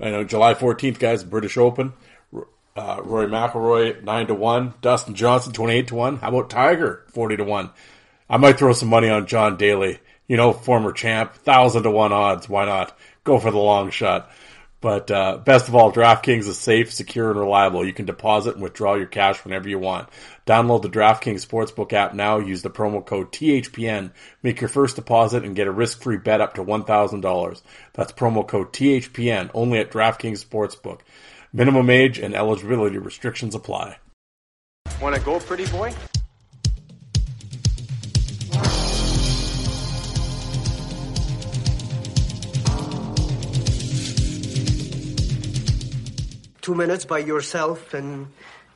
I know July 14th, guys, British Open. Uh, Rory McIlroy, 9 to 1. Dustin Johnson, 28 to 1. How about Tiger, 40 to 1? I might throw some money on John Daly. You know, former champ, 1,000 to 1 odds. Why not? Go for the long shot. But uh, best of all, DraftKings is safe, secure, and reliable. You can deposit and withdraw your cash whenever you want. Download the DraftKings Sportsbook app now. Use the promo code THPN. Make your first deposit and get a risk-free bet up to $1,000. That's promo code THPN only at DraftKings Sportsbook. Minimum age and eligibility restrictions apply. Want to go, pretty boy? two minutes by yourself and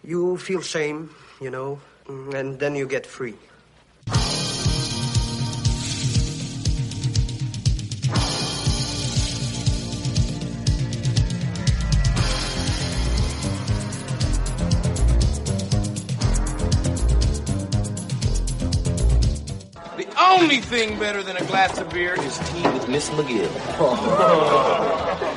you feel shame, you know, mm, and then you get free. The only thing better than a glass of beer is tea with Miss McGill.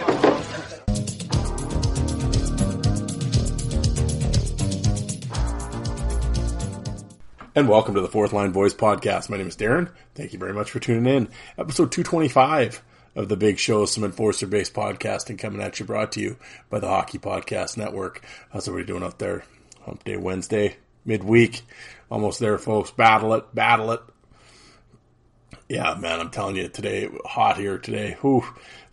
And welcome to the Fourth Line Voice Podcast. My name is Darren. Thank you very much for tuning in. Episode 225 of the Big Show, some enforcer based podcasting coming at you, brought to you by the Hockey Podcast Network. How's everybody doing out there? Hump Day Wednesday, midweek. Almost there, folks. Battle it, battle it. Yeah, man, I'm telling you, today, hot here today. Whew,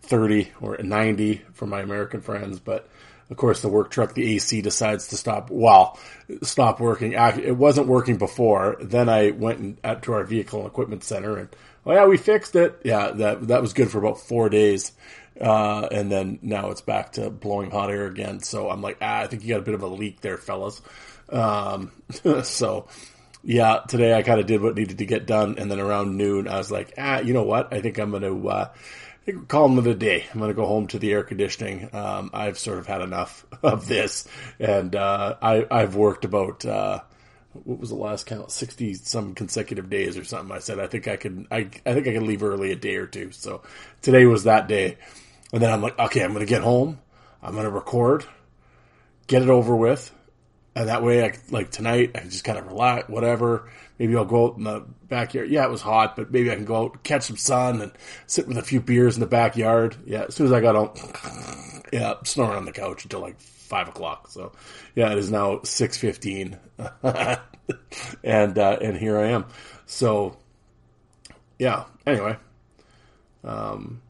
30 or 90 for my American friends, but of course, the work truck, the AC decides to stop. Well, stop working. It wasn't working before. Then I went in, to our vehicle and equipment center, and oh yeah, we fixed it. Yeah, that that was good for about four days, uh, and then now it's back to blowing hot air again. So I'm like, ah, I think you got a bit of a leak there, fellas. Um, so yeah, today I kind of did what needed to get done, and then around noon I was like, ah, you know what? I think I'm going to. Uh, I think we're calling it a day. I'm going to go home to the air conditioning. Um, I've sort of had enough of this, and uh, I, I've worked about uh, what was the last count, sixty some consecutive days or something. I said I think I could, I, I think I can leave early a day or two. So today was that day, and then I'm like, okay, I'm going to get home. I'm going to record, get it over with, and that way, I like tonight, I can just kind of relax, whatever. Maybe I'll go out in the backyard. Yeah, it was hot, but maybe I can go out, catch some sun, and sit with a few beers in the backyard. Yeah, as soon as I got out, yeah, snoring on the couch until like five o'clock. So, yeah, it is now six fifteen, and uh, and here I am. So, yeah. Anyway, um,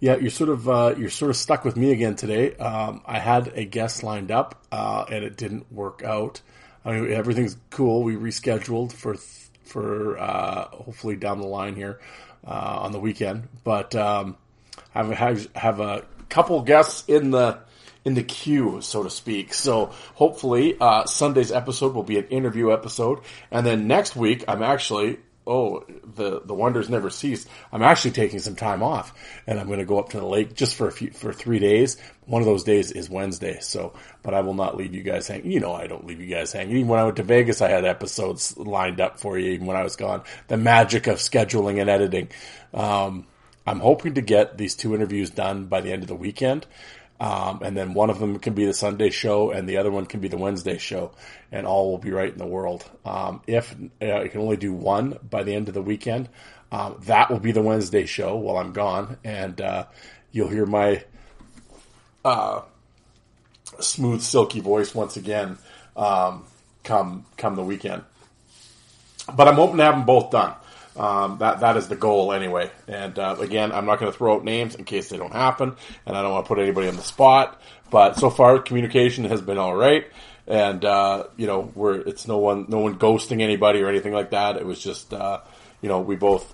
yeah, you're sort of uh, you're sort of stuck with me again today. Um, I had a guest lined up, uh, and it didn't work out. I mean, everything's cool. We rescheduled for for uh, hopefully down the line here uh, on the weekend, but um, have have have a couple guests in the in the queue, so to speak. So hopefully uh, Sunday's episode will be an interview episode, and then next week I'm actually oh, the the wonders never cease. I'm actually taking some time off, and I'm going to go up to the lake just for a few for three days. One of those days is Wednesday. So, but I will not leave you guys hanging. You know, I don't leave you guys hanging. Even when I went to Vegas, I had episodes lined up for you. Even when I was gone, the magic of scheduling and editing. Um, I'm hoping to get these two interviews done by the end of the weekend. Um, and then one of them can be the Sunday show, and the other one can be the Wednesday show, and all will be right in the world. Um, if uh, you can only do one by the end of the weekend, um, that will be the Wednesday show while I'm gone, and uh, you'll hear my uh, smooth, silky voice once again um, come come the weekend. But I'm hoping to have them both done. Um, that that is the goal anyway. And uh, again, I'm not going to throw out names in case they don't happen, and I don't want to put anybody on the spot. But so far, communication has been all right, and uh, you know, we're it's no one no one ghosting anybody or anything like that. It was just uh, you know we both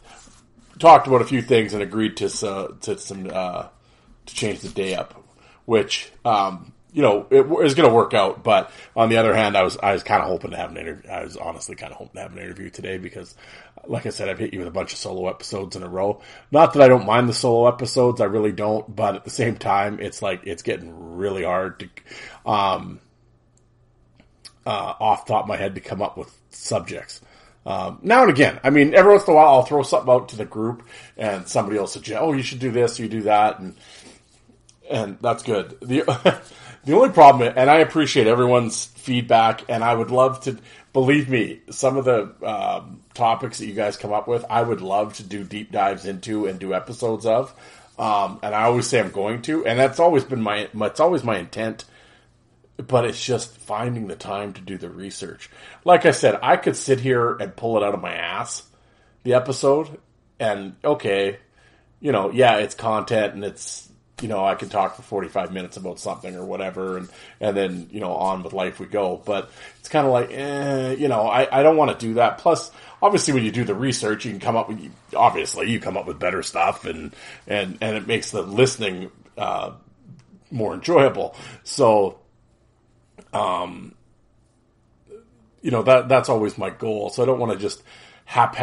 talked about a few things and agreed to uh, to some uh, to change the day up, which um, you know, it is going to work out. But on the other hand, I was I was kind of hoping to have an interview. I was honestly kind of hoping to have an interview today because, like I said, I've hit you with a bunch of solo episodes in a row. Not that I don't mind the solo episodes, I really don't. But at the same time, it's like it's getting really hard to, um, uh, off top of my head to come up with subjects. Um, now and again, I mean, every once in a while, I'll throw something out to the group, and somebody will suggest, "Oh, you should do this, you do that," and and that's good. The The only problem, and I appreciate everyone's feedback, and I would love to believe me, some of the um, topics that you guys come up with, I would love to do deep dives into and do episodes of. Um, and I always say I'm going to, and that's always been my, it's always my intent. But it's just finding the time to do the research. Like I said, I could sit here and pull it out of my ass, the episode, and okay, you know, yeah, it's content and it's you know, I can talk for 45 minutes about something or whatever, and, and then, you know, on with life we go. But it's kind of like, eh, you know, I, I don't want to do that. Plus, obviously, when you do the research, you can come up with, obviously, you come up with better stuff, and, and, and it makes the listening, uh, more enjoyable. So, um, you know, that, that's always my goal. So I don't want to just hap,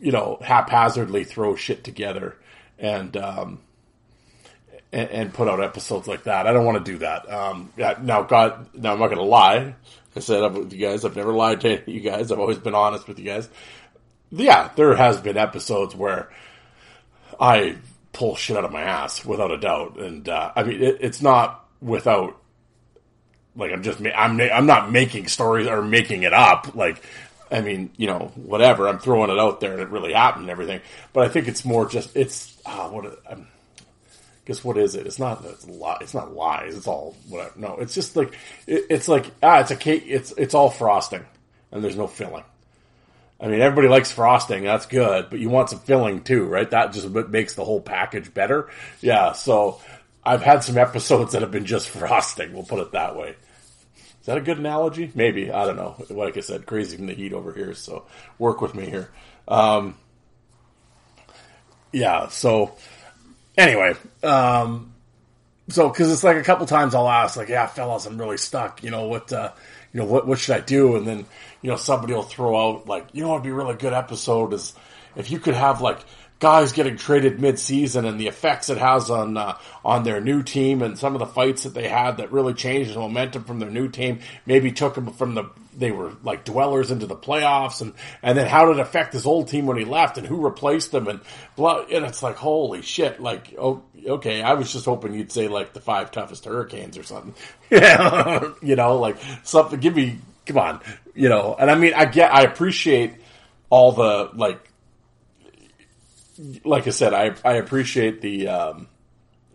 you know, haphazardly throw shit together and, um, and, and, put out episodes like that. I don't want to do that. Um, now, God, now I'm not going to lie. I said with you guys. I've never lied to you guys. I've always been honest with you guys. Yeah, there has been episodes where I pull shit out of my ass without a doubt, and uh, I mean it, it's not without like I'm just I'm I'm not making stories or making it up. Like I mean, you know, whatever. I'm throwing it out there and it really happened and everything. But I think it's more just it's uh, what I'm guess what is it? It's not it's li- It's not lies. It's all whatever. No, it's just like it, it's like ah, it's a cake. It's it's all frosting, and there's no filling. I mean, everybody likes frosting. That's good, but you want some filling too, right? That just makes the whole package better. Yeah. So I've had some episodes that have been just frosting. We'll put it that way. Is that a good analogy? Maybe. I don't know. Like I said, crazy from the heat over here. So work with me here. Um, yeah. So anyway, um, so because it's like a couple times I'll ask, like, yeah, fellas, I'm really stuck. You know what? Uh, you know what? What should I do? And then you know somebody will throw out like, you know, it'd be a really good episode is if you could have like guys getting traded mid-season and the effects it has on uh, on their new team and some of the fights that they had that really changed the momentum from their new team maybe took them from the they were like dwellers into the playoffs and and then how did it affect his old team when he left and who replaced them and blah and it's like holy shit like oh okay I was just hoping you'd say like the five toughest hurricanes or something. Yeah you know like something give me come on you know and I mean I get I appreciate all the like like I said, I I appreciate the um,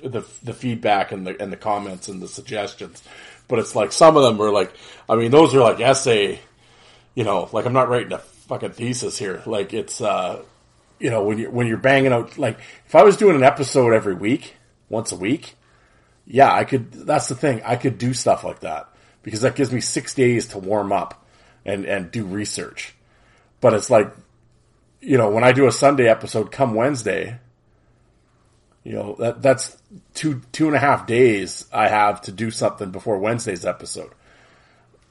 the the feedback and the and the comments and the suggestions, but it's like some of them are like, I mean, those are like essay, you know, like I'm not writing a fucking thesis here. Like it's, uh, you know, when you when you're banging out, like if I was doing an episode every week, once a week, yeah, I could. That's the thing, I could do stuff like that because that gives me six days to warm up and and do research. But it's like you know, when I do a Sunday episode come Wednesday, you know, that, that's two, two and a half days I have to do something before Wednesday's episode.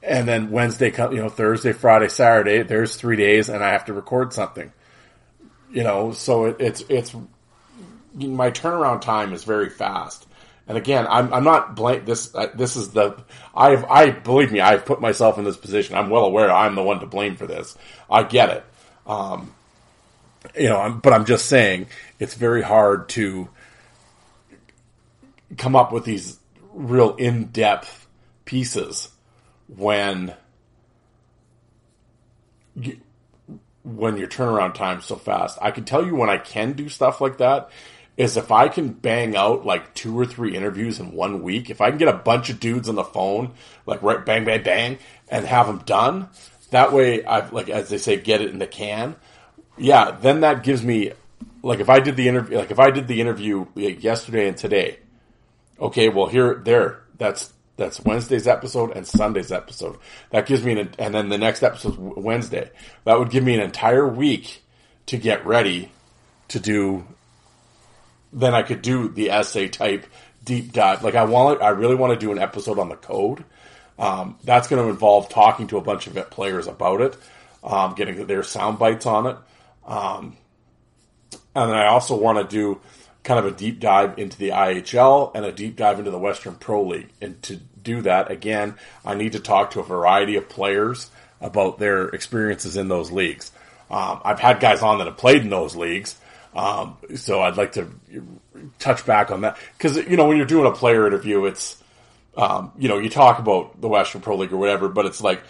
And then Wednesday, come you know, Thursday, Friday, Saturday, there's three days and I have to record something. You know, so it, it's, it's, my turnaround time is very fast. And again, I'm, I'm not blame this. Uh, this is the I've I believe me. I've put myself in this position. I'm well aware I'm the one to blame for this. I get it. Um, you know, I'm, but I'm just saying it's very hard to come up with these real in-depth pieces when when your turnaround time's so fast. I can tell you when I can do stuff like that, is if I can bang out like two or three interviews in one week, if I can get a bunch of dudes on the phone, like right bang bang bang, and have them done, that way I like as they say, get it in the can. Yeah, then that gives me like if I did the interview, like if I did the interview yesterday and today. Okay, well here there that's that's Wednesday's episode and Sunday's episode. That gives me an, and then the next episode Wednesday. That would give me an entire week to get ready to do then I could do the essay type deep dive. Like I want, I really want to do an episode on the code. Um, that's going to involve talking to a bunch of players about it, um, getting their sound bites on it, um, and then I also want to do kind of a deep dive into the IHL and a deep dive into the Western Pro League. And to do that, again, I need to talk to a variety of players about their experiences in those leagues. Um, I've had guys on that have played in those leagues. Um, so I'd like to touch back on that because you know when you're doing a player interview, it's um, you know you talk about the Western Pro League or whatever, but it's like,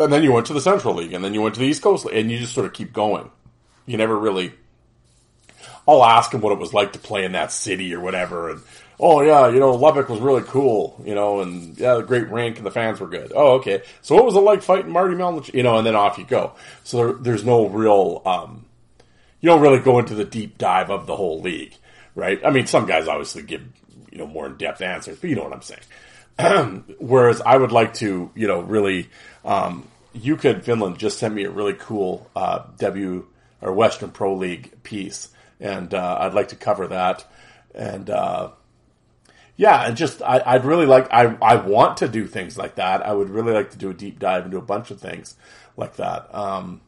and then you went to the Central League, and then you went to the East Coast, League, and you just sort of keep going. You never really. I'll ask him what it was like to play in that city or whatever, and oh yeah, you know Lubbock was really cool, you know, and yeah, the great rink and the fans were good. Oh okay, so what was it like fighting Marty Melnick? You know, and then off you go. So there, there's no real. Um, you don't really go into the deep dive of the whole league, right? I mean, some guys obviously give you know more in depth answers, but you know what I'm saying. Whereas I would like to, you know, really, um, could Finland just sent me a really cool uh, W or Western Pro League piece, and uh, I'd like to cover that. And uh, yeah, and just I, would really like I I want to do things like that. I would really like to do a deep dive into a bunch of things like that. Um,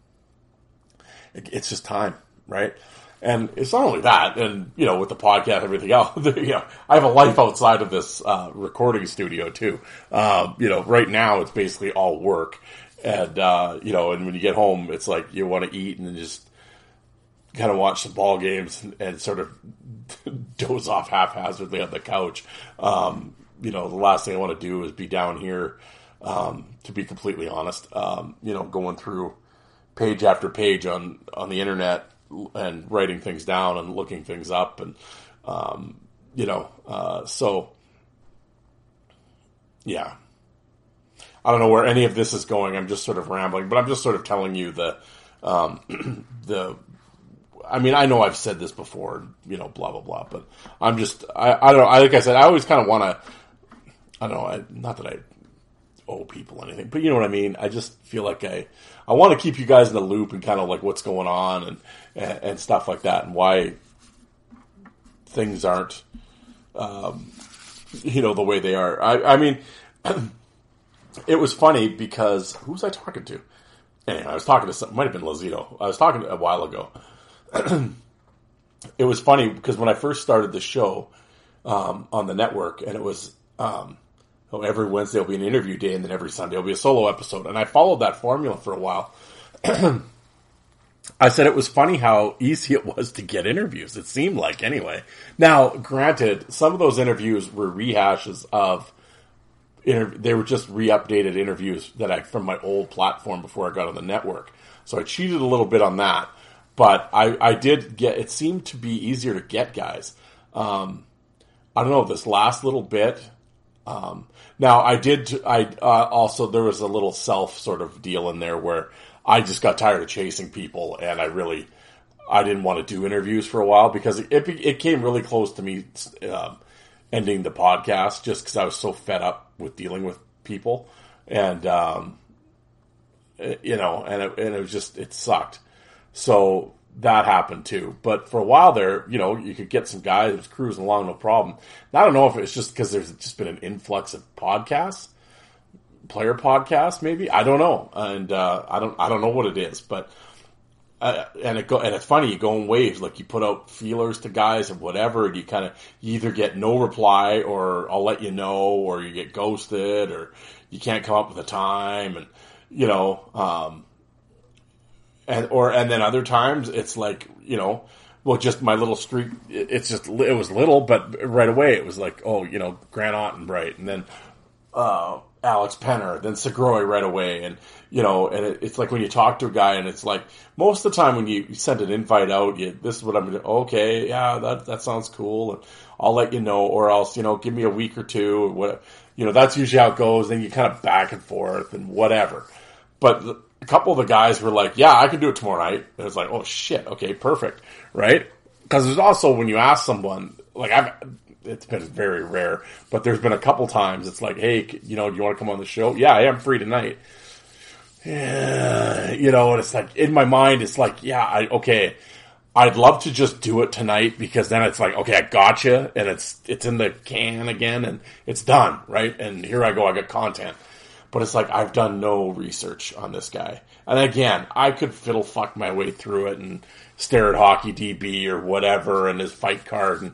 it, it's just time right? And it's not only that, and you know, with the podcast, and everything else. you know, I have a life outside of this uh, recording studio too. Uh, you know, right now it's basically all work, and uh, you know, and when you get home, it's like you want to eat and just kind of watch some ball games and, and sort of doze off haphazardly on the couch. Um, you know, the last thing I want to do is be down here. Um, to be completely honest, um, you know, going through page after page on on the internet and writing things down and looking things up and um, you know uh, so yeah I don't know where any of this is going. I'm just sort of rambling, but I'm just sort of telling you the um, the. I mean, I know I've said this before, you know, blah blah blah, but I'm just I, I don't know. I, like I said, I always kind of want to. I don't know. I, not that I owe people anything, but you know what I mean. I just feel like I I want to keep you guys in the loop and kind of like what's going on and and, and stuff like that, and why things aren't, um, you know, the way they are. I, I mean, it was funny because who was I talking to? Anyway, I was talking to some, might have been Lazito. I was talking a while ago. it was funny because when I first started the show um, on the network, and it was um, oh, every Wednesday will be an interview day, and then every Sunday will be a solo episode, and I followed that formula for a while. I said it was funny how easy it was to get interviews. It seemed like anyway. Now, granted, some of those interviews were rehashes of they were just re-updated interviews that I from my old platform before I got on the network. So I cheated a little bit on that, but I, I did get. It seemed to be easier to get guys. Um, I don't know this last little bit. Um, now I did. I uh, also there was a little self sort of deal in there where I just got tired of chasing people, and I really I didn't want to do interviews for a while because it it, came really close to me uh, ending the podcast just because I was so fed up with dealing with people, and um, it, you know, and it, and it was just it sucked. So that happened too. But for a while there, you know, you could get some guys was cruising along, no problem. I don't know if it's just because there's just been an influx of podcasts player podcasts, maybe I don't know, and uh, I don't I don't know what it is, but uh, and it go and it's funny you go in waves like you put out feelers to guys and whatever, and you kind of either get no reply or I'll let you know, or you get ghosted, or you can't come up with a time, and you know, um, and or and then other times it's like you know. Well, just my little streak. It's just it was little, but right away it was like, oh, you know, Grant Ottenbright, and Bright and then uh, Alex Penner, then Segroy right away, and you know, and it, it's like when you talk to a guy, and it's like most of the time when you send an invite out, you, this is what I'm doing. Okay, yeah, that that sounds cool, and I'll let you know, or else you know, give me a week or two, or what, you know, that's usually how it goes. Then you kind of back and forth and whatever. But a couple of the guys were like, "Yeah, I can do it tomorrow night," and it's like, "Oh shit, okay, perfect, right?" Because there's also when you ask someone, like I've it's been very rare, but there's been a couple times it's like, hey, you know, do you want to come on the show? Yeah, I am free tonight. Yeah, you know, and it's like in my mind, it's like, yeah, I, okay, I'd love to just do it tonight because then it's like, okay, I gotcha, and it's it's in the can again, and it's done, right? And here I go, I got content. But it's like I've done no research on this guy, and again, I could fiddle fuck my way through it and stare at hockey DB or whatever and his fight card and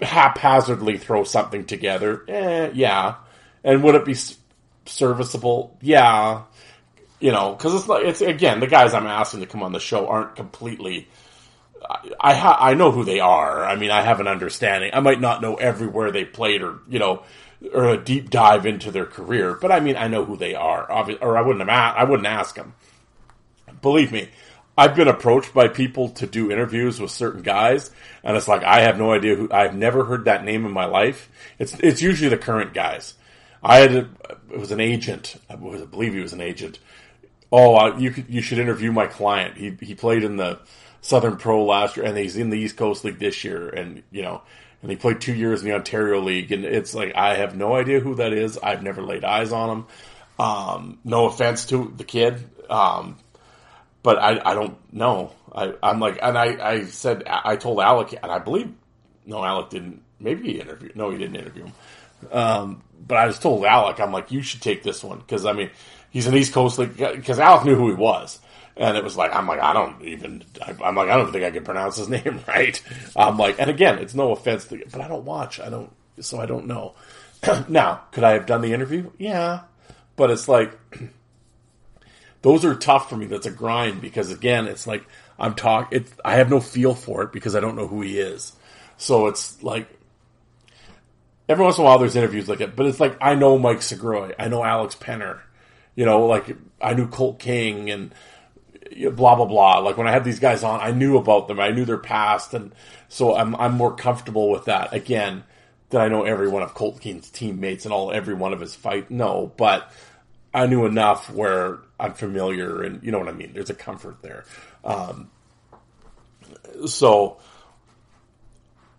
haphazardly throw something together. Eh, yeah. And would it be serviceable? Yeah. You know, because it's like it's again the guys I'm asking to come on the show aren't completely. I ha- I know who they are. I mean, I have an understanding. I might not know everywhere they played, or you know, or a deep dive into their career, but I mean, I know who they are. Or I wouldn't have. I wouldn't ask them. Believe me, I've been approached by people to do interviews with certain guys, and it's like I have no idea who. I've never heard that name in my life. It's it's usually the current guys. I had a, it was an agent. I believe he was an agent. Oh, uh, you you should interview my client. He he played in the Southern Pro last year, and he's in the East Coast League this year, and you know, and he played two years in the Ontario League, and it's like I have no idea who that is. I've never laid eyes on him. Um, no offense to the kid. Um, but I, I don't know. I, I'm like, and I, I said, I told Alec, and I believe, no, Alec didn't, maybe he interviewed, no, he didn't interview him. Um, but I was told Alec, I'm like, you should take this one, because I mean, he's an East Coast League, because Alec knew who he was. And it was like, I'm like, I don't even, I'm like, I don't think I can pronounce his name right. I'm like, and again, it's no offense to, but I don't watch. I don't, so I don't know. now, could I have done the interview? Yeah. But it's like, those are tough for me. That's a grind because again, it's like I'm talk. I have no feel for it because I don't know who he is. So it's like every once in a while there's interviews like it, but it's like I know Mike Segroy, I know Alex Penner, you know, like I knew Colt King and blah blah blah. Like when I had these guys on, I knew about them, I knew their past, and so I'm I'm more comfortable with that. Again, did I know every one of Colt King's teammates and all every one of his fight? No, but I knew enough where I'm familiar, and you know what I mean. There's a comfort there. Um, so,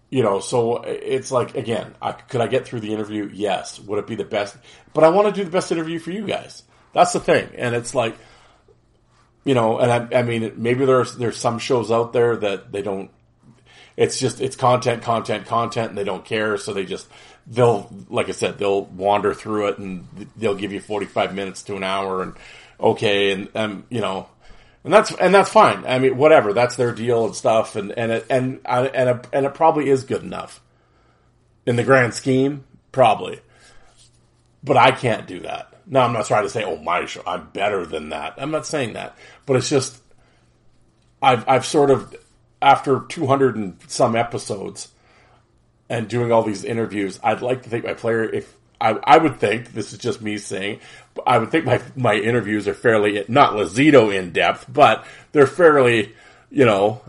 you know, so it's like again, I, could I get through the interview? Yes. Would it be the best? But I want to do the best interview for you guys. That's the thing, and it's like, you know, and I, I mean, maybe there's there's some shows out there that they don't. It's just it's content, content, content, and they don't care, so they just they'll, like I said, they'll wander through it and they'll give you 45 minutes to an hour and okay. And, um, you know, and that's, and that's fine. I mean, whatever, that's their deal and stuff. And, and it, and, and, it, and it probably is good enough in the grand scheme, probably, but I can't do that. Now, I'm not trying to say, oh, my show, I'm better than that. I'm not saying that, but it's just, I've, I've sort of, after 200 and some episodes, and doing all these interviews, I'd like to think my player, if I, I would think this is just me saying, I would think my my interviews are fairly not Lazito in depth, but they're fairly, you know,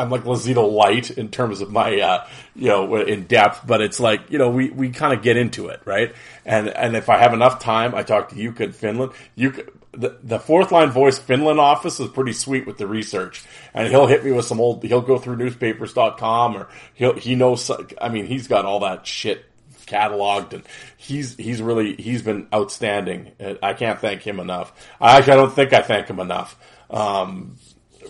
I'm like Lazito light in terms of my, uh, you know, in depth, but it's like, you know, we, we kind of get into it, right? And, and if I have enough time, I talk to you in Finland. You the, the fourth line voice Finland office is pretty sweet with the research and he'll hit me with some old, he'll go through newspapers.com or he'll, he knows, I mean, he's got all that shit cataloged and he's, he's really, he's been outstanding. I can't thank him enough. I actually, I don't think I thank him enough. Um,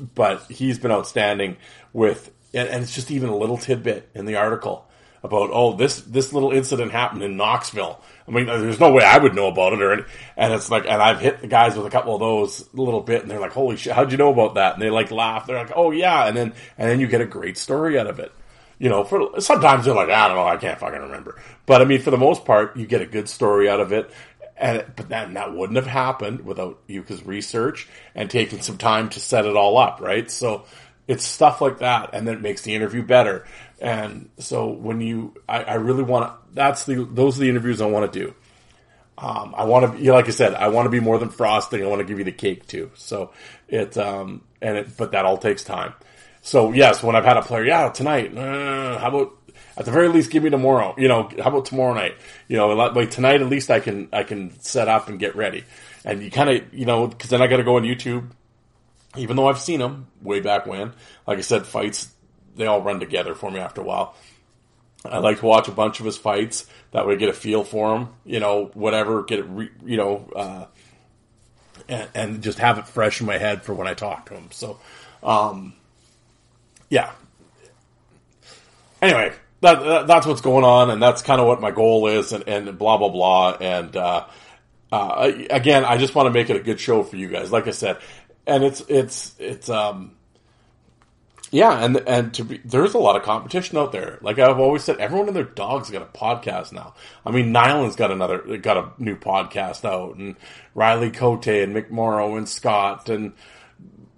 but he's been outstanding with, and, it's just even a little tidbit in the article about oh this this little incident happened in Knoxville. I mean, there's no way I would know about it, or and it's like, and I've hit the guys with a couple of those a little bit, and they're like, "Holy shit, how'd you know about that?" And they like laugh. They're like, "Oh yeah," and then and then you get a great story out of it. You know, for sometimes they're like, "I don't know, I can't fucking remember," but I mean, for the most part, you get a good story out of it. And but then that wouldn't have happened without Yuka's research and taking some time to set it all up, right? So it's stuff like that, and then it makes the interview better. And so when you, I, I really want to. That's the those are the interviews I want to do. Um, I want to, like I said, I want to be more than frosting. I want to give you the cake too. So it, um, and it, but that all takes time. So yes, when I've had a player, yeah, tonight, uh, how about at the very least give me tomorrow? You know, how about tomorrow night? You know, like tonight at least I can I can set up and get ready. And you kind of you know because then I got to go on YouTube. Even though I've seen them way back when, like I said, fights they all run together for me after a while. I like to watch a bunch of his fights. That way, get a feel for him. You know, whatever. Get it. Re, you know, uh, and, and, just have it fresh in my head for when I talk to him. So, um, yeah. Anyway, that, that, that's what's going on, and that's kind of what my goal is, and, and blah blah blah. And uh, uh, again, I just want to make it a good show for you guys. Like I said, and it's it's it's um yeah, and and to be there's a lot of competition out there. Like I've always said, everyone and their dog's got a podcast now. I mean, Nyland's got another got a new podcast out, and Riley Cote and McMorrow and Scott and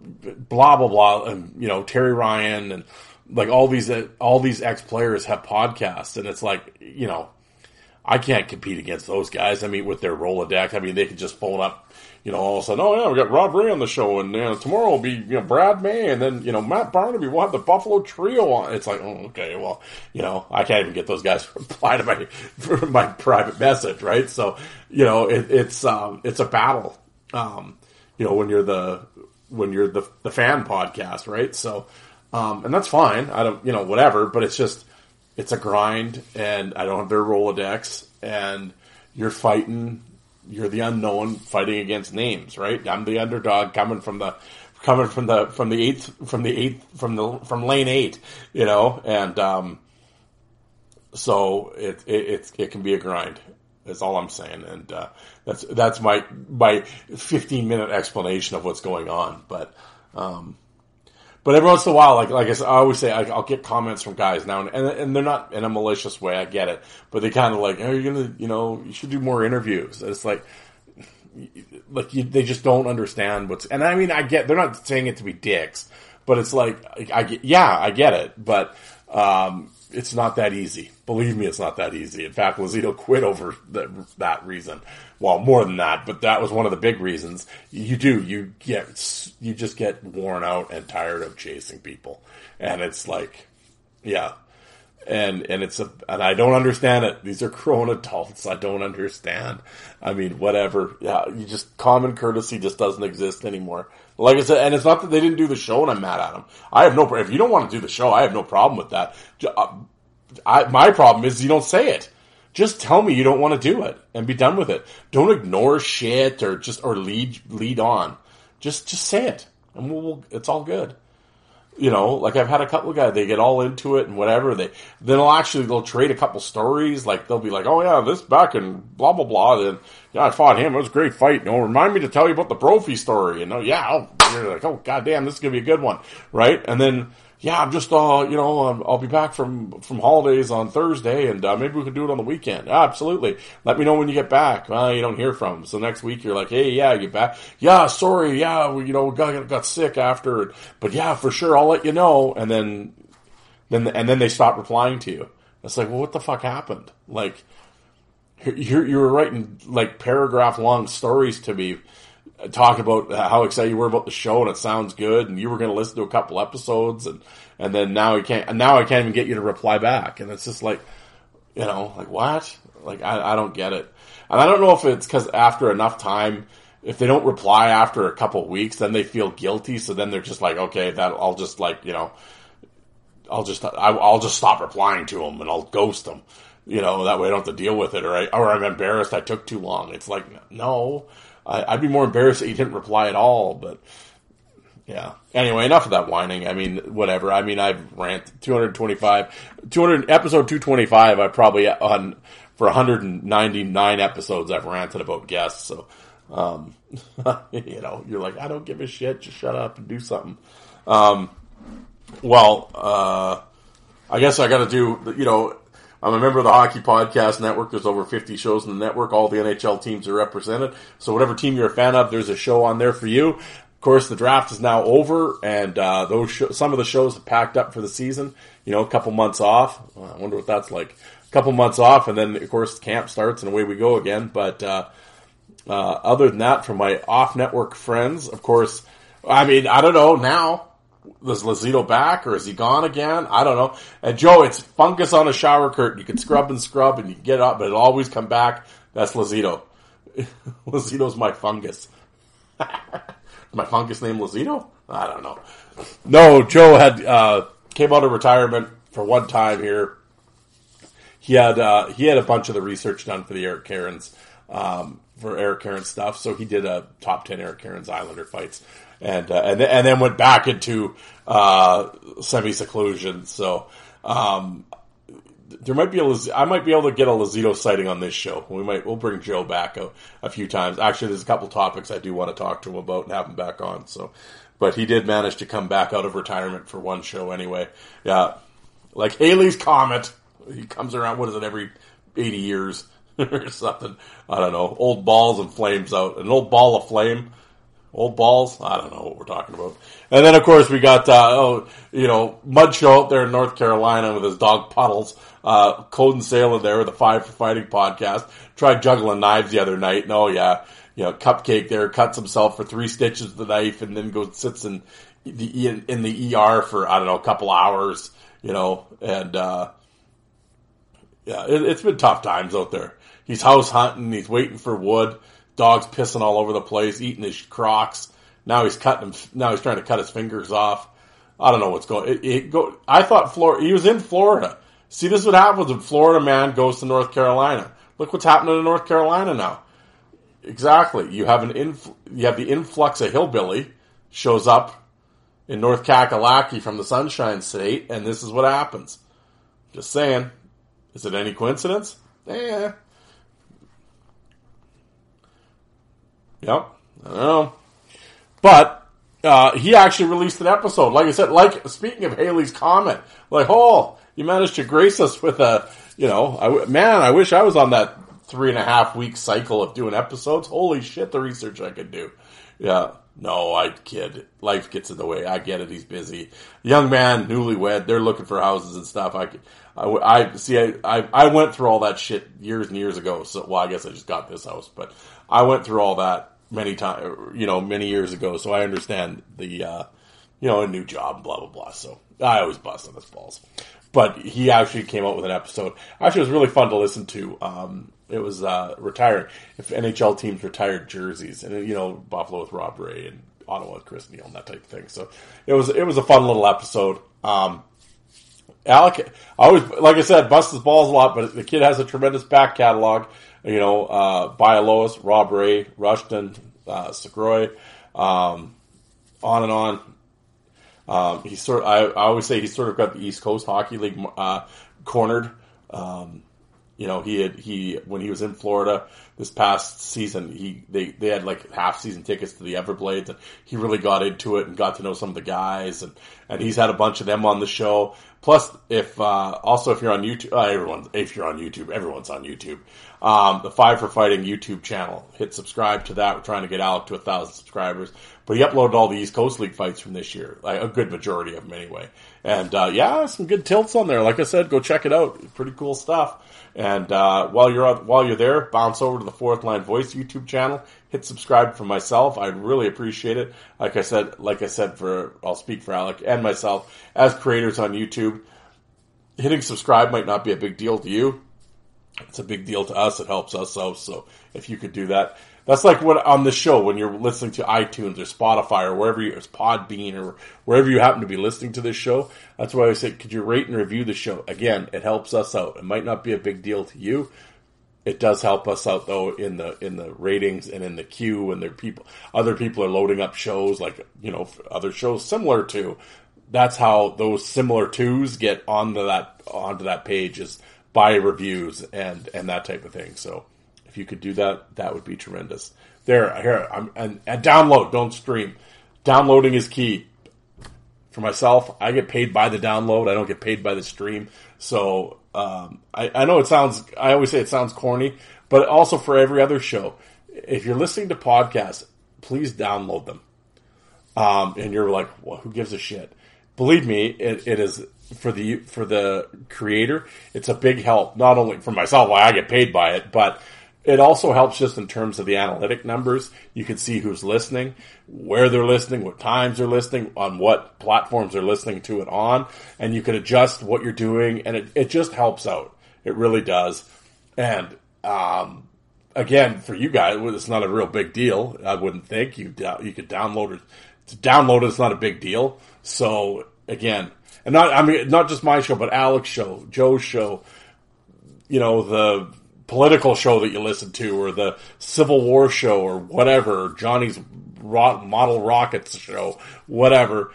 blah blah blah, and you know Terry Ryan and like all these all these ex players have podcasts, and it's like you know I can't compete against those guys. I mean, with their Rolodex, I mean they could just phone up you know, all of a sudden, oh yeah, we got Rob Ray on the show, and you know, tomorrow will be you know Brad May, and then you know Matt Barnaby We'll have the Buffalo Trio on. It's like, oh, okay, well, you know, I can't even get those guys to reply to my my private message, right? So, you know, it, it's um, it's a battle, um, you know, when you're the when you're the the fan podcast, right? So, um, and that's fine. I don't, you know, whatever, but it's just it's a grind, and I don't have their Rolodex, and you're fighting you're the unknown fighting against names, right? I'm the underdog coming from the coming from the from the eighth from the eighth from the from lane eight, you know, and um, so it, it it it can be a grind. That's all I'm saying, and uh, that's that's my my 15 minute explanation of what's going on. But um, but every once in a while, like like I, said, I always say, I, will get comments from guys now, and, and they're not in a malicious way. I get it, but they kind of like, "Are oh, you gonna, you know, you should do more interviews." it's like, like you, they just don't understand what's. And I mean, I get they're not saying it to be dicks, but it's like, I get, yeah, I get it, but um, it's not that easy. Believe me, it's not that easy. In fact, Lazito quit over the, that reason. Well, more than that, but that was one of the big reasons. You do, you get, you just get worn out and tired of chasing people. And it's like, yeah. And, and it's a, and I don't understand it. These are grown adults. I don't understand. I mean, whatever. Yeah, you just, common courtesy just doesn't exist anymore. Like I said, and it's not that they didn't do the show and I'm mad at them. I have no, if you don't want to do the show, I have no problem with that. Uh, I, my problem is you don't say it. Just tell me you don't want to do it and be done with it. Don't ignore shit or just, or lead, lead on. Just, just say it and we'll, we'll it's all good you know, like I've had a couple of guys, they get all into it and whatever. They then they'll actually they'll trade a couple stories. Like they'll be like, "Oh yeah, this back and blah blah blah." Then yeah, I fought him. It was a great fight. You know, remind me to tell you about the Brophy story. You know, yeah, oh, you're like, "Oh goddamn, this is gonna be a good one," right? And then yeah, I'm just, uh, you know, um, I'll be back from, from holidays on Thursday and, uh, maybe we could do it on the weekend. Yeah, absolutely. Let me know when you get back. Well, you don't hear from them. So next week you're like, hey, yeah, you back. Yeah, sorry. Yeah, we, you know, got, got sick after, but yeah, for sure. I'll let you know. And then, then, and then they stop replying to you. It's like, well, what the fuck happened? Like, you you were writing like paragraph long stories to me talk about how excited you were about the show and it sounds good and you were going to listen to a couple episodes and and then now I can't and now I can't even get you to reply back. And it's just like you know like what? Like I, I don't get it. And I don't know if it's because after enough time if they don't reply after a couple weeks then they feel guilty. So then they're just like okay that I'll just like you know I'll just I'll just stop replying to them and I'll ghost them you know that way I don't have to deal with it or I or I'm embarrassed I took too long. It's like no I, would be more embarrassed that you didn't reply at all, but yeah. Anyway, enough of that whining. I mean, whatever. I mean, I've ranted 225, 200, episode 225, I probably on, for 199 episodes, I've ranted about guests. So, um, you know, you're like, I don't give a shit. Just shut up and do something. Um, well, uh, I guess I got to do, you know, I'm a member of the Hockey Podcast Network. There's over 50 shows in the network. All the NHL teams are represented. So whatever team you're a fan of, there's a show on there for you. Of course, the draft is now over, and uh, those sh- some of the shows have packed up for the season. You know, a couple months off. I wonder what that's like. A couple months off, and then of course camp starts, and away we go again. But uh, uh, other than that, from my off-network friends, of course, I mean, I don't know now. Is Lazito back or is he gone again? I don't know. And Joe, it's fungus on a shower curtain. You can scrub and scrub and you can get up, but it'll always come back. That's Lazito. Lazito's my fungus. my fungus name Lazito? I don't know. No, Joe had uh, came out of retirement for one time here. He had uh, he had a bunch of the research done for the Eric Cairns um, for Eric Cairns stuff, so he did a top ten Eric Cairns Islander fights and uh, and and then went back into uh, semi seclusion. So um, there might be a I might be able to get a Lazito sighting on this show. We might we'll bring Joe back a, a few times. Actually, there's a couple topics I do want to talk to him about and have him back on. So, but he did manage to come back out of retirement for one show anyway. Yeah, like Halley's Comet. He comes around. What is it? Every eighty years or something. I don't know. Old balls and flames out. An old ball of flame old balls. I don't know what we're talking about. And then of course we got uh, oh you know Mud Show out there in North Carolina with his dog Puddles. Uh, Code and Sailor there with the Five for Fighting podcast. Tried juggling knives the other night, and oh yeah, you know Cupcake there cuts himself for three stitches with the knife, and then goes sits in the in, in the ER for I don't know a couple hours. You know, and uh, yeah, it, it's been tough times out there. He's house hunting. He's waiting for wood dog's pissing all over the place, eating his Crocs. Now he's cutting him. Now he's trying to cut his fingers off. I don't know what's going. It, it go. I thought Florida. He was in Florida. See, this is what happens when Florida man goes to North Carolina. Look what's happening in North Carolina now. Exactly. You have an inf- You have the influx of hillbilly shows up in North Kakalaki from the Sunshine State, and this is what happens. Just saying. Is it any coincidence? Eh, Yep. I know. But uh, he actually released an episode. Like I said, like speaking of Halley's comet, like, oh, you managed to grace us with a, you know, I, man, I wish I was on that three and a half week cycle of doing episodes. Holy shit, the research I could do. Yeah. No, I kid. Life gets in the way. I get it. He's busy. Young man, newlywed. They're looking for houses and stuff. I, I, I see. I, I, I went through all that shit years and years ago. So, well, I guess I just got this house, but I went through all that many times, you know, many years ago. So I understand the, uh, you know, a new job, blah blah blah. So I always bust on his balls. But he actually came out with an episode. Actually, it was really fun to listen to. Um, it was uh, retiring if NHL teams retired jerseys, and you know Buffalo with Rob Ray and Ottawa with Chris Neil and that type of thing. So it was it was a fun little episode. Um, Alec, I always like I said, busts his balls a lot, but the kid has a tremendous back catalog you know, uh, Bialowas, Rob Ray, Rushton, uh, Segroy, um, on and on. Um, sort. Of, I, I, always say he's sort of got the East Coast Hockey League uh, cornered. Um, you know, he had he when he was in Florida this past season, he they they had like half season tickets to the Everblades, and he really got into it and got to know some of the guys, and and he's had a bunch of them on the show. Plus, if uh, also if you're on YouTube, uh, everyone if you're on YouTube, everyone's on YouTube. Um, the Five for Fighting YouTube channel, hit subscribe to that. We're trying to get Alec to a thousand subscribers. But he uploaded all the East Coast League fights from this year, like a good majority of them anyway. And uh, yeah, some good tilts on there. Like I said, go check it out. Pretty cool stuff. And uh, while you're while you're there, bounce over to the Fourth Line Voice YouTube channel. Hit subscribe for myself. I'd really appreciate it. Like I said, like I said for I'll speak for Alec and myself as creators on YouTube. Hitting subscribe might not be a big deal to you. It's a big deal to us. It helps us out. So if you could do that, that's like what on the show when you're listening to iTunes or Spotify or wherever you, it's Podbean or wherever you happen to be listening to this show. That's why I say, could you rate and review the show? Again, it helps us out. It might not be a big deal to you. It does help us out though in the in the ratings and in the queue and there people other people are loading up shows like you know other shows similar to. That's how those similar twos get onto that onto that page is by reviews and and that type of thing. So if you could do that, that would be tremendous. There, here, I'm, and, and download, don't stream. Downloading is key. For myself, I get paid by the download. I don't get paid by the stream. So um, I, I know it sounds. I always say it sounds corny, but also for every other show, if you're listening to podcasts, please download them. um, and you're like, well, who gives a shit? Believe me, it, it is for the for the creator. It's a big help, not only for myself, why I get paid by it, but it also helps just in terms of the analytic numbers. You can see who's listening, where they're listening, what times they're listening, on what platforms they're listening to it on, and you can adjust what you're doing, and it, it just helps out. It really does. And um, again, for you guys, it's not a real big deal. I wouldn't think you you could download it. To download it, it's not a big deal. So again, and not I mean not just my show, but Alex show, Joe's show, you know the political show that you listen to, or the Civil War show, or whatever, Johnny's model rockets show, whatever.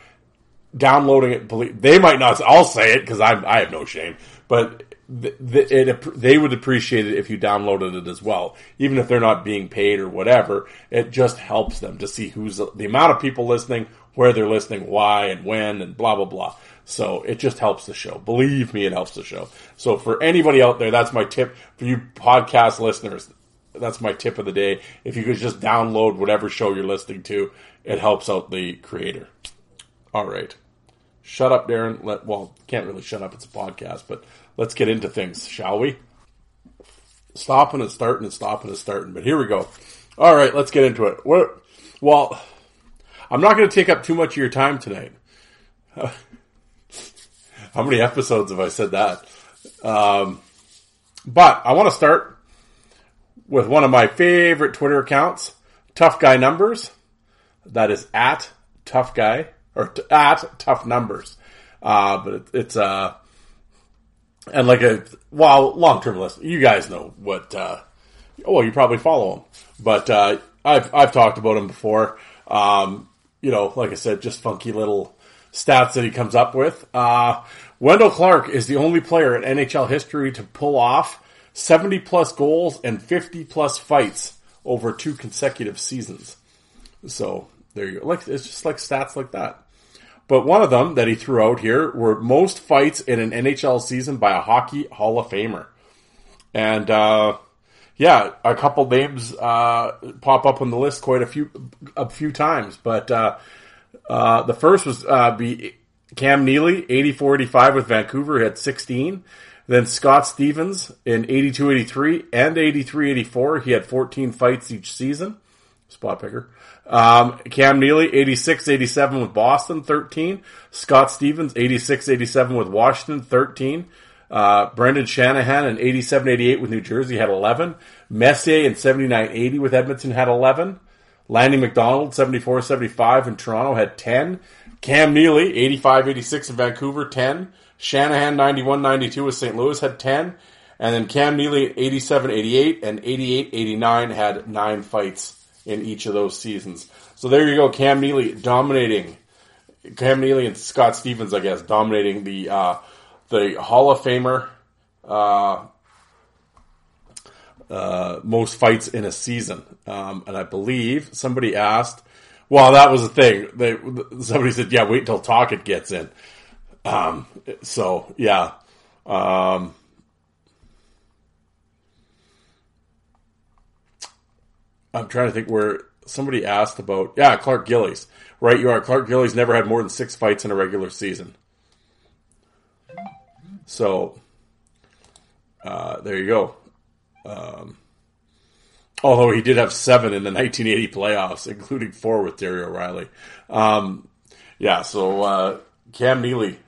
Downloading it, they might not. I'll say it because I I have no shame, but it, they would appreciate it if you downloaded it as well, even if they're not being paid or whatever. It just helps them to see who's the amount of people listening, where they're listening, why and when, and blah blah blah. So it just helps the show. Believe me, it helps the show. So for anybody out there, that's my tip for you podcast listeners. That's my tip of the day. If you could just download whatever show you're listening to, it helps out the creator. All right. Shut up, Darren. Let, well, can't really shut up. It's a podcast, but let's get into things, shall we? Stopping and starting and stopping and starting. But here we go. All right, let's get into it. We're, well, I'm not going to take up too much of your time tonight. How many episodes have I said that? Um, but I want to start with one of my favorite Twitter accounts, Tough Guy Numbers. That is at Tough Guy or t- at Tough Numbers. Uh, but it, it's uh, and like a well long term list. You guys know what? Uh, well, you probably follow him, but uh, I've I've talked about him before. Um, you know, like I said, just funky little stats that he comes up with. Uh, Wendel Clark is the only player in NHL history to pull off 70 plus goals and 50 plus fights over two consecutive seasons. So there you go. Like it's just like stats like that. But one of them that he threw out here were most fights in an NHL season by a hockey Hall of Famer. And, uh, yeah, a couple names, uh, pop up on the list quite a few, a few times. But, uh, uh the first was, uh, be Cam Neely, 84-85 with Vancouver, had 16. Then Scott Stevens in 82-83 and 83-84, he had 14 fights each season. Spot picker. Um, Cam Neely, 86-87 with Boston, 13. Scott Stevens, 86-87 with Washington, 13. Uh, Brendan Shanahan in 87-88 with New Jersey had 11. Messier in 79-80 with Edmonton had 11. Lanny McDonald, 74-75 in Toronto had 10. Cam Neely, 85-86 in Vancouver, 10. Shanahan, 91-92 with St. Louis had 10. And then Cam Neely, 87-88 and 88-89 had 9 fights in each of those seasons. So there you go, Cam Neely dominating. Cam Neely and Scott Stevens, I guess, dominating the uh, the Hall of Famer uh, uh, most fights in a season. Um, and I believe somebody asked, well, that was the thing. They, somebody said, yeah, wait until Tocchet gets in. Um, so, yeah. Um, I'm trying to think where somebody asked about. Yeah, Clark Gillies. Right, you are. Clark Gillies never had more than six fights in a regular season. So, uh, there you go. Um, although he did have seven in the 1980 playoffs, including four with Terry O'Reilly. Um, yeah, so uh, Cam Neely,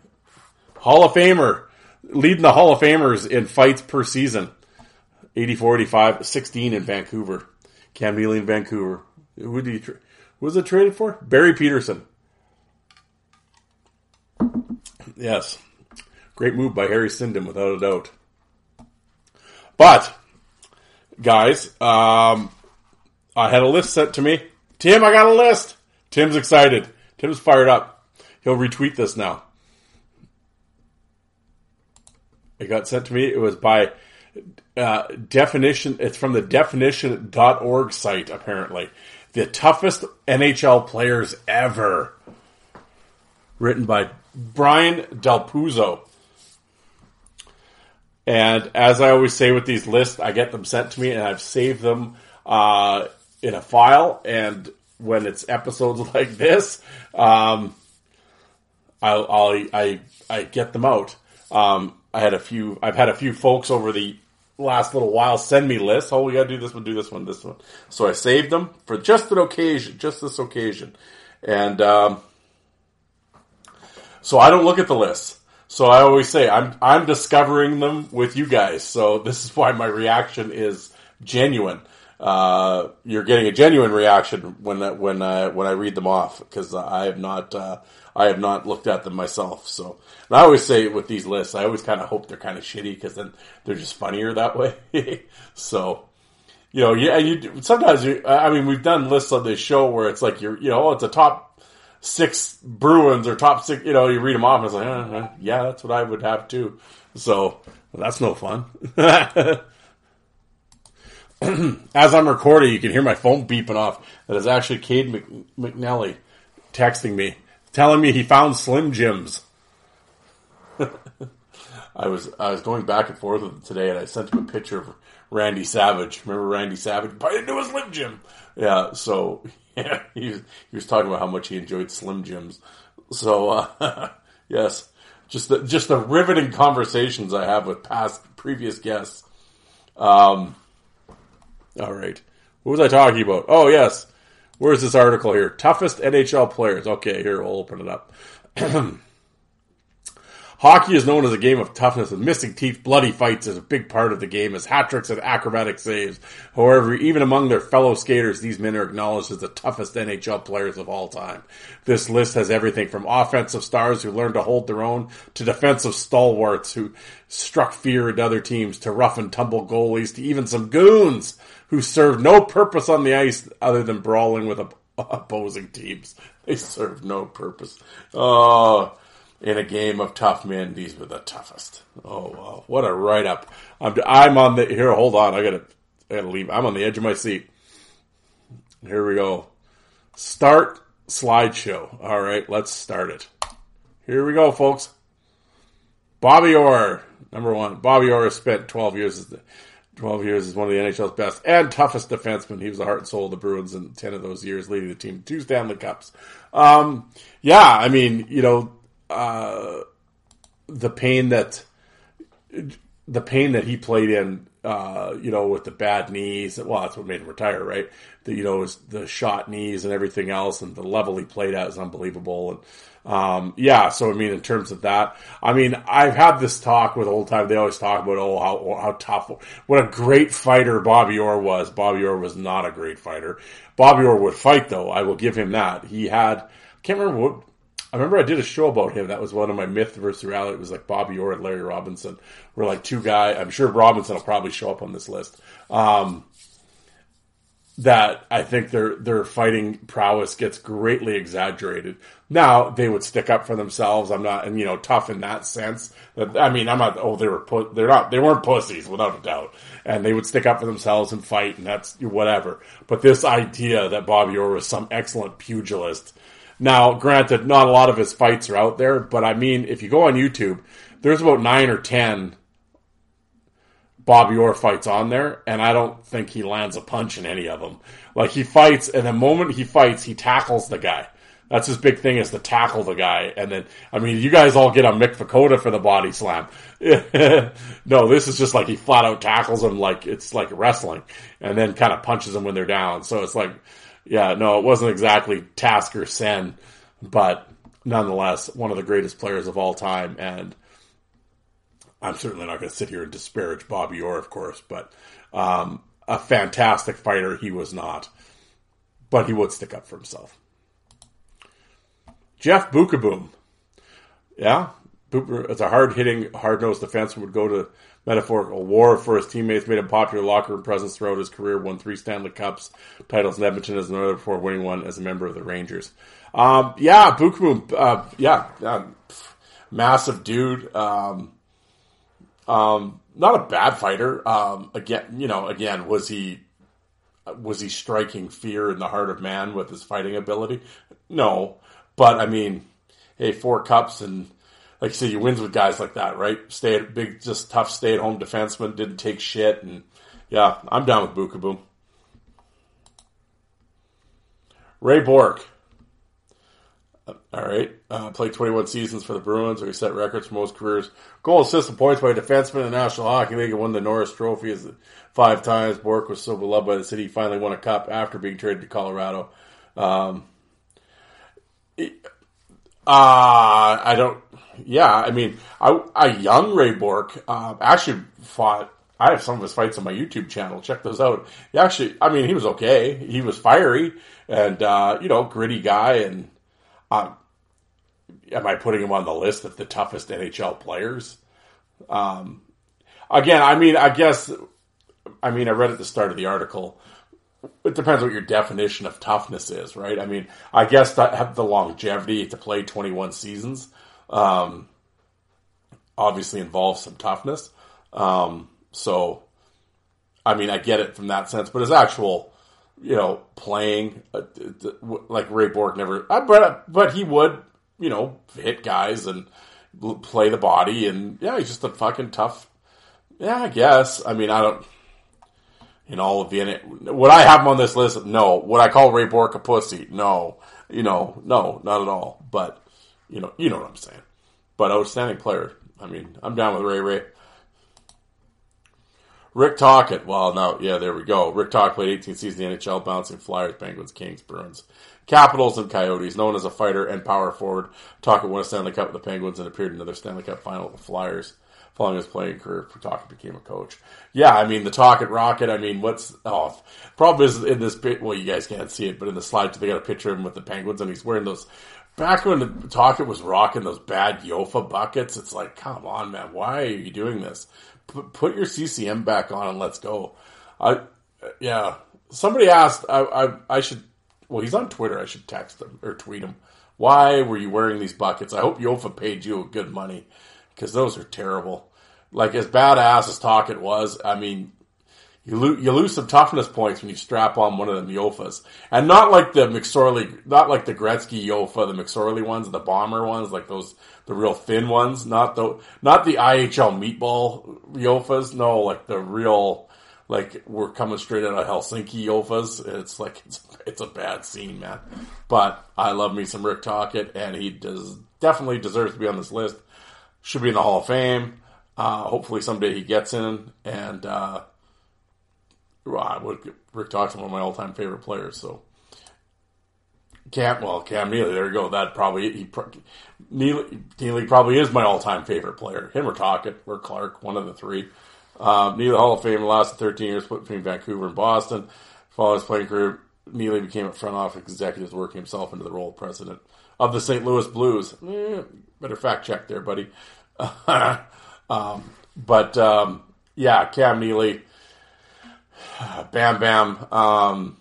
Hall of Famer, leading the Hall of Famers in fights per season. 84, 85, 16 in Vancouver. Cam Neely in Vancouver. Who did he tra- who was it traded for? Barry Pederson. Yes. Great move by Harry Sinden, without a doubt. But, guys, um, I had a list sent to me. Tim, I got a list. Tim's excited. Tim's fired up. He'll retweet this now. It got sent to me. It was by uh, definition. It's from the definition.org site, apparently. The toughest NHL players ever. Written by Brian Del Puzo. And as I always say with these lists, I get them sent to me and I've saved them uh, in a file. And when it's episodes like this, um, I'll, I'll I I get them out. Um, I had a few. I've had a few folks over the last little while send me lists. Oh, we got to do this one, do this one, this one. So I saved them for just an occasion, just this occasion, and um, so I don't look at the lists. So I always say I'm I'm discovering them with you guys. So this is why my reaction is genuine. Uh, you're getting a genuine reaction when when I when I read them off because I have not uh, I have not looked at them myself. So and I always say with these lists, I always kind of hope they're kind of shitty because then they're just funnier that way. so you know, yeah, you sometimes you. I mean, we've done lists on this show where it's like you're you know, oh, it's a top six Bruins or top six. You know, you read them off and it's like, uh, yeah, that's what I would have too. So well, that's no fun. As I'm recording, you can hear my phone beeping off. That is actually Cade McNally texting me, telling me he found Slim Jims. I was I was going back and forth with him today, and I sent him a picture of Randy Savage. Remember Randy Savage? Buy into a Slim Jim. Yeah, so he was, he was talking about how much he enjoyed Slim Jims. So uh, yes, just the just the riveting conversations I have with past previous guests. Um, all right. What was I talking about? Oh, yes. Where's this article here? Toughest NHL players. Okay, here, we'll open it up. Hockey is known as a game of toughness, and missing teeth, bloody fights is a big part of the game, as hat tricks and acrobatic saves. However, even among their fellow skaters, these men are acknowledged as the toughest NHL players of all time. This list has everything from offensive stars who learned to hold their own, to defensive stalwarts who struck fear into other teams, to rough and tumble goalies, to even some goons who served no purpose on the ice other than brawling with opposing teams. They served no purpose. Oh, in a game of tough men, these were the toughest. Oh wow, what a write up! I'm I'm on the here. Hold on, I gotta I gotta leave. I'm on the edge of my seat. Here we go. Start slideshow. All right, let's start it. Here we go, folks. Bobby Orr, number one. Bobby Orr has spent 12 years as the 12 years as one of the NHL's best and toughest defensemen. He was the heart and soul of the Bruins in 10 of those years, leading the team to Stanley Cups. Um, yeah, I mean, you know, uh, the pain that the pain that he played in, uh, you know, with the bad knees. Well, that's what made him retire, right? The, you know, the shot knees and everything else, and the level he played at is unbelievable. And um, yeah, so I mean, in terms of that, I mean, I've had this talk with old time. They always talk about oh how how tough, what a great fighter Bobby Orr was. Bobby Orr was not a great fighter. Bobby Orr would fight though. I will give him that. He had. Can't remember what. I remember I did a show about him. That was one of my myth versus reality. It was like Bobby Orr and Larry Robinson were like two guys. I'm sure Robinson will probably show up on this list. Um, that I think their their fighting prowess gets greatly exaggerated. Now they would stick up for themselves. I'm not, and you know, tough in that sense. I mean, I'm not. Oh, they were put. They're not. They weren't pussies, without a doubt. And they would stick up for themselves and fight, and that's whatever. But this idea that Bobby Orr was some excellent pugilist. Now, granted, not a lot of his fights are out there, but I mean, if you go on YouTube, there's about nine or ten Bobby Orr fights on there, and I don't think he lands a punch in any of them. Like he fights, and the moment he fights, he tackles the guy. That's his big thing is to tackle the guy. And then, I mean, you guys all get on Mick Vukota for the body slam. no, this is just like he flat out tackles him like it's like wrestling and then kind of punches him when they're down. So it's like, yeah, no, it wasn't exactly Tasker Sen, but nonetheless, one of the greatest players of all time. And I'm certainly not going to sit here and disparage Bobby Orr, of course, but um, a fantastic fighter he was not. But he would stick up for himself. Jeff Beukeboom. Yeah, it's a hard hitting, hard nosed defenseman would go to metaphorical war for his teammates, made a popular locker room presence throughout his career, won three Stanley Cups titles in Edmonton as another before winning one as a member of the Rangers. Um, yeah, Beukeboom, uh, yeah, uh, massive dude. Um, um, not a bad fighter. Um, again, you know, again, was he was he striking fear in the heart of man with his fighting ability? No, but I mean, hey, four cups and like you said, you wins with guys like that, right? Stay at big, just tough, stay at home defenseman, didn't take shit, and yeah, I'm down with Beukeboom. Ray. Uh, All right. Uh, played 21 seasons for the Bruins, where he set records for most careers. Goal, assist, and points by a defenseman in the National Hockey League and won the Norris Trophy five times. Bourque was so beloved by the city, he finally won a cup after being traded to Colorado. Um, uh, I don't. Yeah, I mean, I, a young Ray Bourque uh, actually fought. I have some of his fights on my YouTube channel. Check those out. He actually, I mean, he was okay. He was fiery and uh, you know, gritty guy. And uh, am I putting him on the list of the toughest NHL players? Um, again, I mean, I guess, I mean, I read at the start of the article it depends what your definition of toughness is, right? I mean, I guess that have the longevity to play 21 seasons, um, obviously involves some toughness. Um, so, I mean, I get it from that sense, but his actual, you know, playing, uh, like Ray Bourque never, uh, but, but he would, you know, hit guys and play the body and yeah, he's just a fucking tough, yeah, I guess. I mean, I don't, in all of the would I have him on this list? No. Would I call Ray Bourque a pussy? No. You know, no, not at all. But you know, you know what I'm saying. But outstanding player. I mean, I'm down with Ray Ray. Rick Tocchet. Well, now, yeah, there we go. Rick Tocchet played 18 seasons in the NHL, bouncing Flyers, Penguins, Kings, Bruins, Capitals, and Coyotes. Known as a fighter and power forward, Tocchet won a Stanley Cup with the Penguins and appeared in another Stanley Cup final with the Flyers following his playing career, Tocchet became a coach. Yeah, I mean the Tocchet Rocket. I mean, what's oh problem is in this bit. Well, you guys can't see it, but in the slide they got a picture of him with the Penguins, and he's wearing those. Back when the Tocchet was rocking those bad Jofa buckets, it's like, come on, man, why are you doing this? Put, put your CCM back on and let's go. I yeah. Somebody asked. I, I I should. Well, he's on Twitter. I should text him or tweet him. Why were you wearing these buckets? I hope Jofa paid you good money because those are terrible like as badass as Tocchet was, I mean, you lose, you lose some toughness points when you strap on one of the Jofas. And not like the McSorley, not like the Gretzky Jofa, the McSorley ones, the bomber ones, like those, the real thin ones, not the, not the IHL meatball Jofas, no, like the real, like we're coming straight out of Helsinki Jofas. It's like, it's, it's a bad scene, man. But I love me some Rick Tocchet and he does, definitely deserves to be on this list. Should be in the Hall of Fame. Uh, hopefully someday he gets in, and uh, well, would, Rick Tocchet one of my all-time favorite players. So Cam, well, Cam Neely, there you go. That probably he Neely, Neely probably is my all-time favorite player. Him or Tocchet or Clark, one of the three. Um, Neely Hall of Fame lasted 13 years, between Vancouver and Boston. Following his playing career, Neely became a front office executive, working himself into the role of president of the St. Louis Blues. Eh, better fact check there, buddy. Um, but um, yeah, Cam Neely, Bam Bam, um,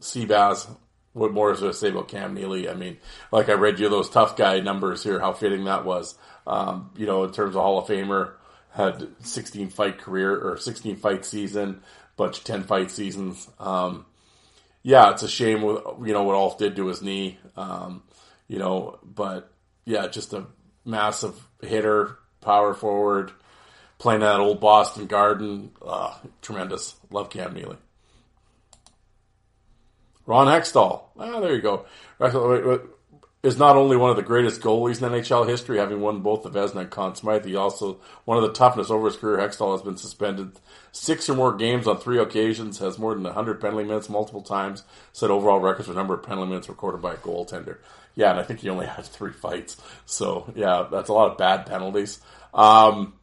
Seabass. What more is there to say about Cam Neely? I mean, like I read you those tough guy numbers here, how fitting that was. Um, you know, in terms of Hall of Famer, had 16 fight career or 16 fight season, bunch of 10 fight seasons. Um, yeah, it's a shame with, you know, what Ulf did to his knee. Um, you know, but yeah, just a massive hitter, power forward, playing that old Boston Garden. Uh, tremendous. Love Cam Neely. Ron Hextall. Ah, there you go. Is not only one of the greatest goalies in NHL history, having won both the Vezina and Conn Smythe, he also one of the toughest over his career. Hextall has been suspended six or more games on three occasions, has more than 100 penalty minutes multiple times, set overall records for number of penalty minutes recorded by a goaltender. Yeah, and I think he only had three fights. So, yeah, that's a lot of bad penalties. Um,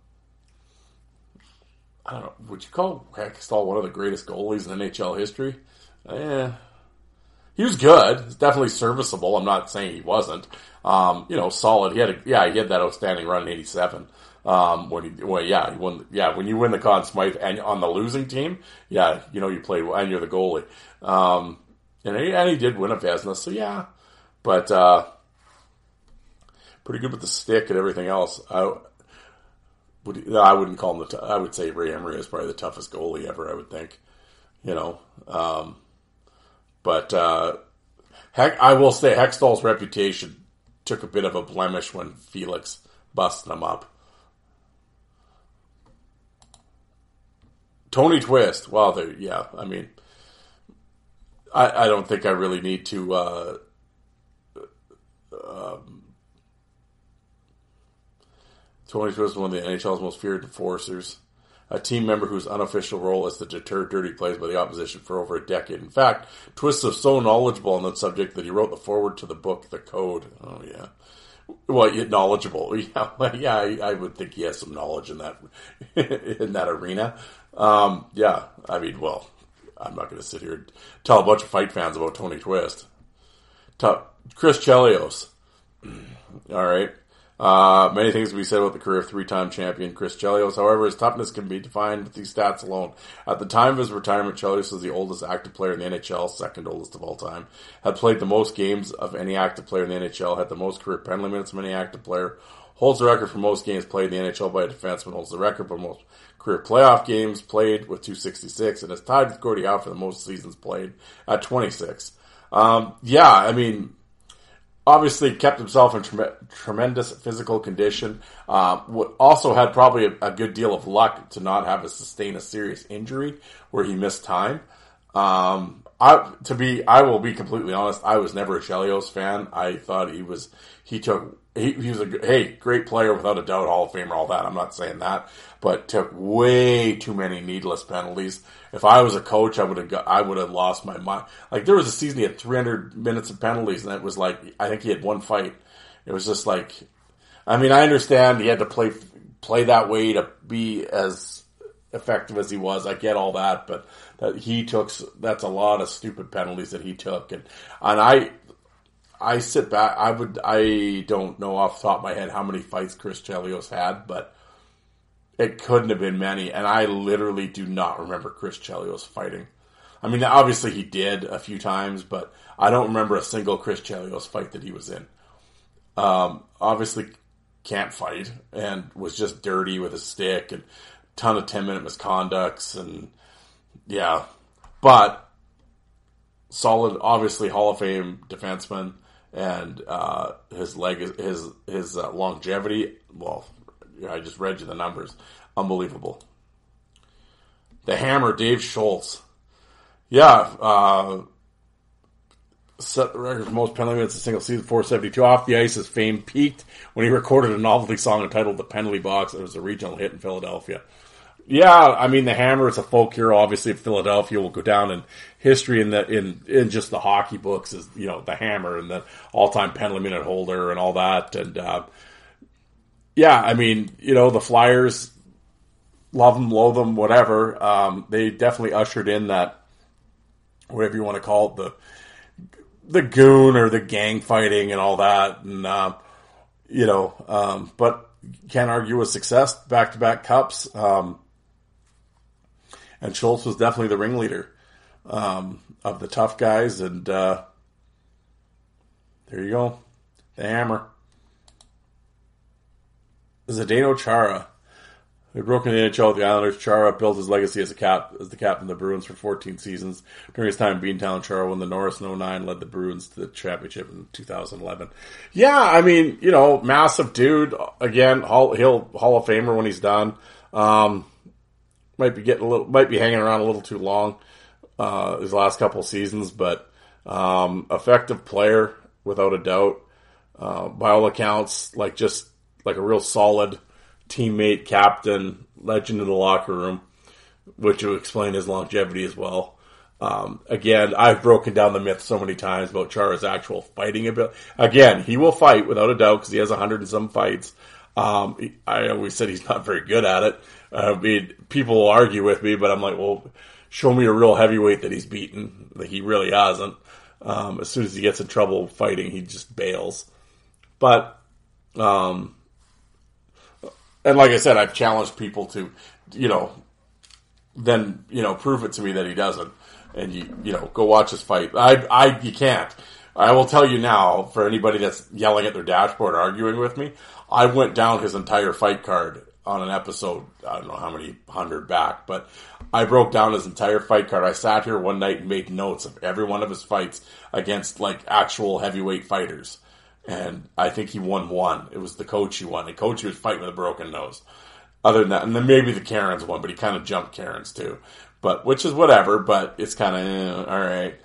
I don't know. Would you call Hextall one of the greatest goalies in NHL history? Yeah, he was good. He's definitely serviceable. I'm not saying he wasn't. Um, you know, solid. He had a, yeah, he had that outstanding run in '87. Um, when he, well, yeah, he won. Yeah, when you win the Conn Smythe and on the losing team, yeah, you know you well and you're the goalie. Um, and he, and he did win a Vezina, so yeah, but uh, pretty good with the stick and everything else. I, would, I wouldn't call him the. T- I would say Ray Emery is probably the toughest goalie ever. I would think, you know. Um, but uh, heck, I will say Hextall's reputation took a bit of a blemish when Felix busted him up. Tony Twist. Well, yeah. I mean, I, I don't think I really need to. Uh, um, Tony Twist is one of the NHL's most feared enforcers. A team member whose unofficial role is to deter dirty plays by the opposition for over a decade. In fact, Twist is so knowledgeable on that subject that he wrote the foreword to the book, The Code. Oh yeah. Well, knowledgeable. Yeah, yeah. I, I, would think he has some knowledge in that in that arena. Um, yeah, I mean, well, I'm not going to sit here and tell a bunch of fight fans about Tony Twist. Top, Chris Chelios. All right. Uh, many things to be said about the career of three-time champion Chris Chelios. However, his toughness can be defined with these stats alone. At the time of his retirement, Chelios was the oldest active player in the NHL, second oldest of all time. Had played the most games of any active player in the NHL. Had the most career penalty minutes of any active player. Holds the record for most games played in the NHL by a defenseman. Holds the record for most career playoff games played with 266, and is tied with Gordie Howe for the most seasons played at 26. Um, yeah, I mean obviously kept himself in tre- tremendous physical condition. Um, also had probably a, a, good deal of luck to not have to sustain a serious injury where he missed time. Um, I, to be, I will be completely honest. I was never a Chelios fan. I thought he was, he took, he, he was a, hey, great player without a doubt, Hall of Famer, all that. I'm not saying that, but took way too many needless penalties. If I was a coach, I would have, I would have lost my mind. Like there was a season he had 300 minutes of penalties and it was like, I think he had one fight. It was just like, I mean, I understand he had to play, play that way to be as effective as he was. I get all that, but that he took, that's a lot of stupid penalties that he took. And, and I, I sit back, I would, I don't know off the top of my head how many fights Chris Chelios had, but it couldn't have been many. And I literally do not remember Chris Chelios fighting. I mean, obviously he did a few times, but I don't remember a single Chris Chelios fight that he was in. Um, obviously can't fight and was just dirty with a stick and ton of 10 minute misconducts and yeah, but solid, obviously Hall of Fame defenseman and uh, his leg, his his uh, longevity. Well, I just read you the numbers, unbelievable. The Hammer, Dave Schultz. Yeah, uh, set the record for most penalty minutes in a single season, 472. Off the ice, his fame peaked when he recorded a novelty song entitled "The Penalty Box." It was a regional hit in Philadelphia. Yeah, I mean the Hammer is a folk hero. Obviously, Philadelphia will go down in history in the in in just the hockey books as you know the Hammer and the all time penalty minute holder and all that. And uh, yeah, I mean you know the Flyers love them, loathe them, whatever. Um, they definitely ushered in that whatever you want to call it the the goon or the gang fighting and all that. And uh, you know, um, but can't argue with success. Back to back cups. Um, and Schultz was definitely the ringleader um, of the tough guys. And uh, there you go, the hammer. Zdeno Chara. He broke in the NHL with the Islanders. Chara built his legacy as a cap as the captain of the Bruins for 14 seasons. During his time in Beantown, Chara won the Norris in 09, led the Bruins to the championship in 2011. Yeah, I mean, you know, massive dude. Again, Hall, he'll Hall of Famer when he's done. Um, might be getting a little, might be hanging around a little too long uh, his last couple seasons, but um, effective player without a doubt. Uh, by all accounts, like just like a real solid teammate, captain, legend in the locker room, which would explain his longevity as well. Um, again, I've broken down the myth so many times about Chara's actual fighting ability. Again, he will fight without a doubt because he has a hundred and some fights. Um, I always said he's not very good at it. I mean, people will argue with me, but I'm like, well, show me a real heavyweight that he's beaten. That he really hasn't. Um, as soon as he gets in trouble fighting, he just bails. But, um, and like I said, I've challenged people to, you know, then you know, prove it to me that he doesn't, and you, you know, go watch his fight. I, I, you can't. I will tell you now, for anybody that's yelling at their dashboard, arguing with me, I went down his entire fight card on an episode. I don't know how many hundred back, but I broke down his entire fight card. I sat here one night and made notes of every one of his fights against like actual heavyweight fighters. And I think he won one. It was the coach he won. The coach he was fighting with a broken nose. Other than that, and then maybe the Cairns one, but he kind of jumped Cairns too. But which is whatever. But it's kind of eh, all right.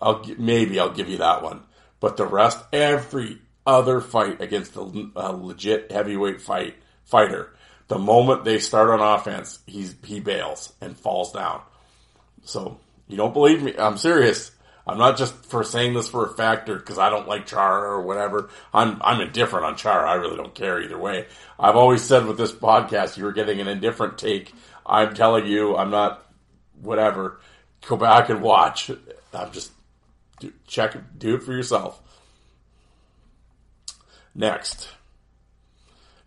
I'll maybe I'll give you that one. But the rest, every other fight against a, a legit heavyweight fight fighter, the moment they start on offense, he's he bails and falls down. So you don't believe me? I'm serious. I'm not just for saying this for a factor because I don't like Chara or whatever. I'm I'm indifferent on Chara. I really don't care either way. I've always said with this podcast, you're getting an indifferent take. I'm telling you, I'm not whatever. Go back and watch. I'm just do, check do it for yourself. Next.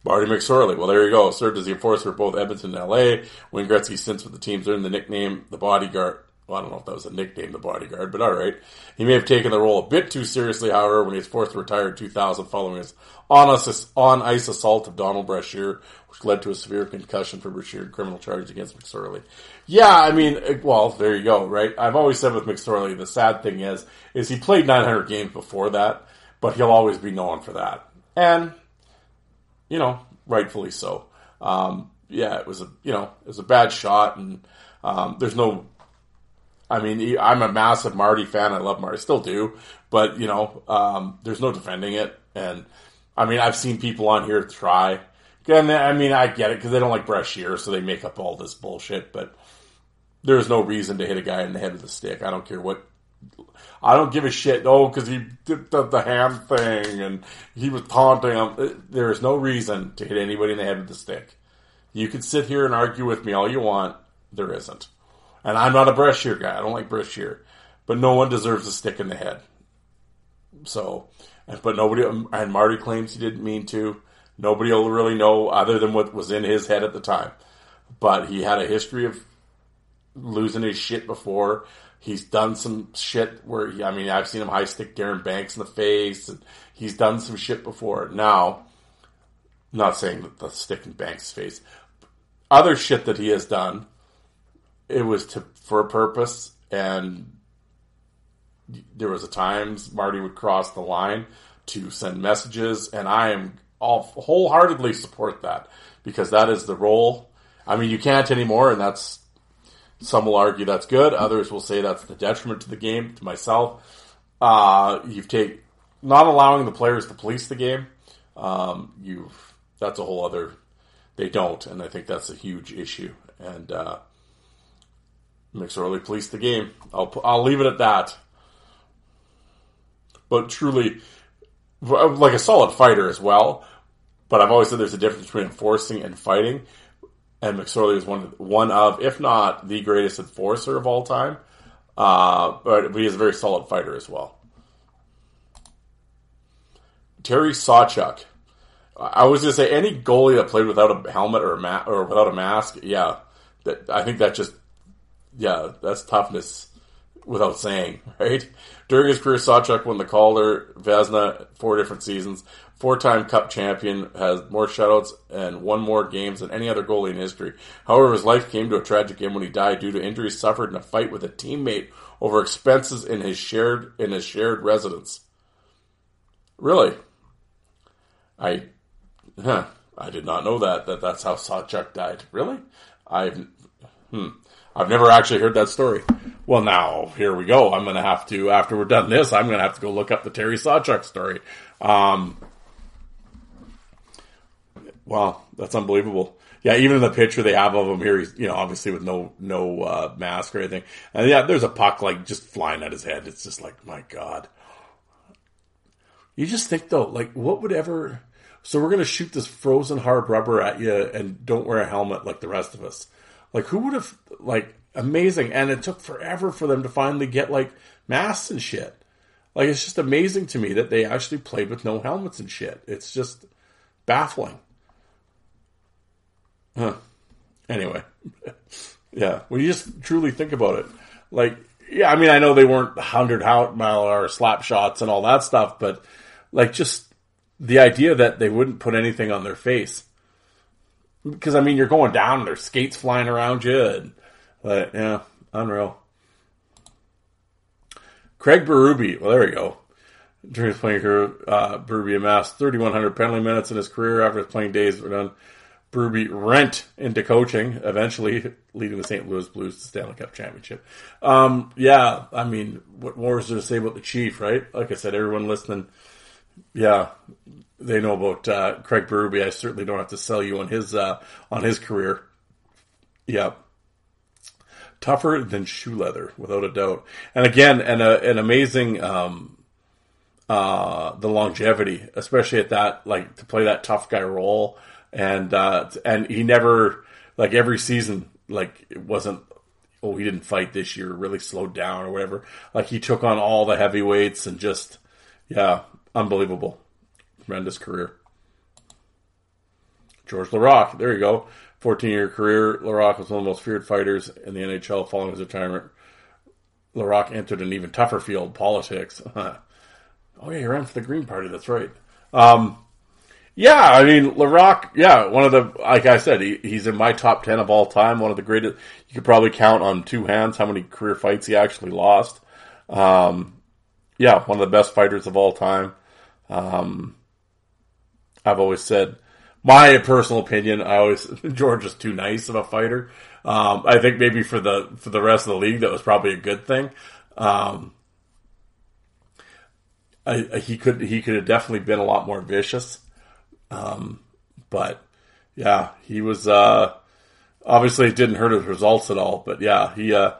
Marty McSorley. Well, there you go. Served as the enforcer of both Edmonton and LA. Wayne Gretzky since with the teams earned the nickname the bodyguard. Well, I don't know if that was a nickname, the bodyguard, but all right. He may have taken the role a bit too seriously, however, when he was forced to retire in 2000 following his on ice assault of Donald Brashear, which led to a severe concussion for Brashear and criminal charges against McSorley. Yeah, I mean, uh, well, there you go, right? I've always said with McSorley, the sad thing is, is he played 900 games before that, but he'll always be known for that. And, you know, rightfully so. Um, yeah, it was a, you know, it was a bad shot and, um, there's no I mean, I'm a massive Marty fan. I love Marty, still do, but you know, um, there's no defending it. And I mean, I've seen people on here try. And I mean, I get it because they don't like Brashear, so they make up all this bullshit. But there's no reason to hit a guy in the head with a stick. I don't care what. I don't give a shit. Oh, because he did the, the hand thing and he was taunting him. Uh, there is no reason to hit anybody in the head with a stick. You can sit here and argue with me all you want. There isn't. And I'm not a Brashear guy. I don't like Brashear. But no one deserves a stick in the head. So, but nobody, um, and Marty claims he didn't mean to. Nobody will really know other than what was in his head at the time. But he had a history of losing his shit before. He's done some shit where, he, I mean, I've seen him high stick Darren Banks in the face, and he's done some shit before. Now, not saying that the stick in Banks' face, other shit that he has done it was to for a purpose, and there was a times Marty would cross the line to send messages, and I am all wholeheartedly support that because that is the role. I mean, you can't anymore, and that's some will argue that's good. Others will say that's the detriment to the game. To myself, uh, you've taken not allowing the players to police the game. Um, you've that's a whole other. They don't, and I think that's a huge issue. And uh, McSorley policed the game. I'll I'll leave it at that. But truly, like a solid fighter as well. But I've always said there's a difference between enforcing and fighting. And McSorley is one one of, if not the greatest enforcer of all time. Uh, but, he is a very solid fighter as well. Terry Sawchuk. I was going to say any goalie that played without a helmet or a ma- or without a mask, yeah, that, I think that just yeah, that's toughness without saying, right? During his career, Sawchuk won the Calder, Vezina, four different seasons. Four-time Cup champion, has more shutouts and won more games than any other goalie in history. However, his life came to a tragic end when he died due to injuries suffered in a fight with a teammate over expenses in his shared in his shared residence. Really, I, huh, I did not know that that that's how Sawchuk died. Really, I've, hmm. I've never actually heard that story. Well, now here we go. I'm going to have to, after we're done this, I'm going to have to go look up the Terry Sawchuk story. Um, wow, that's unbelievable. Yeah, even in the picture they have of him here, he's you know obviously with no no uh, mask or anything, and yeah, there's a puck like just flying at his head. It's just like my god. You just think though, like what would ever? So we're gonna shoot this frozen hard rubber at you and don't wear a helmet like the rest of us. Like who would have like amazing? And it took forever for them to finally get like masks and shit. Like it's just amazing to me that they actually played with no helmets and shit. It's just baffling. Huh. Anyway, yeah. When you just truly think about it, like yeah, I mean, I know they weren't hundred mile hour slap shots and all that stuff, but like just the idea that they wouldn't put anything on their face because I mean, you're going down, and there's skates flying around you, and but yeah, unreal. Craig Berube, well, there we go. During his playing career, uh, Berube amassed 3,100 penalty minutes in his career after his playing days were done. Berube rent into coaching, eventually leading the St. Louis Blues to Stanley Cup championship. Um, yeah, I mean, what more is there to say about the Chief, right? Like I said, everyone listening, yeah, they know about uh, Craig Berube. I certainly don't have to sell you on his uh, on his career. Yeah, tougher than shoe leather, without a doubt. And again, and a, an amazing um, uh, the longevity, especially at that like to play that tough guy role, and uh, and he never like every season like it wasn't. Oh, he didn't fight this year. Really slowed down or whatever. Like he took on all the heavyweights and just, yeah, unbelievable, tremendous career. George Laraque, there you go. 14 year career. Laraque was one of the most feared fighters in the NHL following his retirement. Laraque entered an even tougher field, politics. oh, yeah, he ran for the Green Party. That's right. Um, yeah, I mean, Laraque, yeah, one of the, like I said, he, he's in my top 10 of all time. One of the greatest, you could probably count on two hands how many career fights he actually lost. Um, yeah, one of the best fighters of all time. Um, I've always said, my personal opinion, I always George is too nice of a fighter. Um, I think maybe for the for the rest of the league, that was probably a good thing. Um, I, I, he could he could have definitely been a lot more vicious, um, but yeah, he was uh, obviously it didn't hurt his results at all. But yeah, he uh,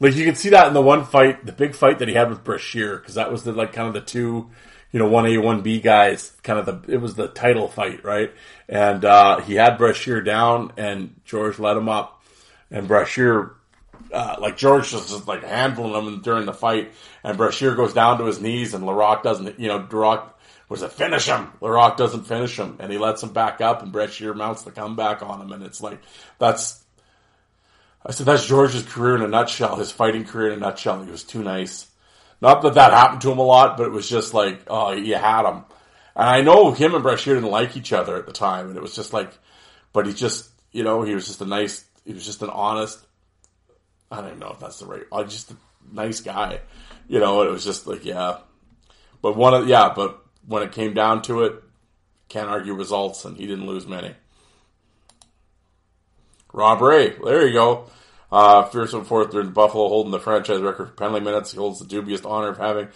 like you can see that in the one fight, the big fight that he had with Brashear, because that was the like kind of the two you know, one A, one B guys, kind of the, it was the title fight, right? And, uh, he had Brashear down and George let him up and Brashear, uh, like George just, just like handling him during the fight and Brashear goes down to his knees and Laraque doesn't, you know, Laraque was a finish him. Laraque doesn't finish him and he lets him back up and Brashear mounts the comeback on him and it's like, that's, I said, that's George's career in a nutshell, his fighting career in a nutshell. He was too nice. Not that that happened to him a lot, but it was just like, oh, you had him. And I know him and Brashear didn't like each other at the time, and it was just like, but he just, you know, he was just a nice, he was just an honest, I don't know if that's the right, just a nice guy, you know, it was just like, yeah. But one of, yeah, but when it came down to it, can't argue results, and he didn't lose many. Rob Ray, there you go. Uh, fearsome fourth in Buffalo, holding the franchise record for penalty minutes. He holds the dubious honor of having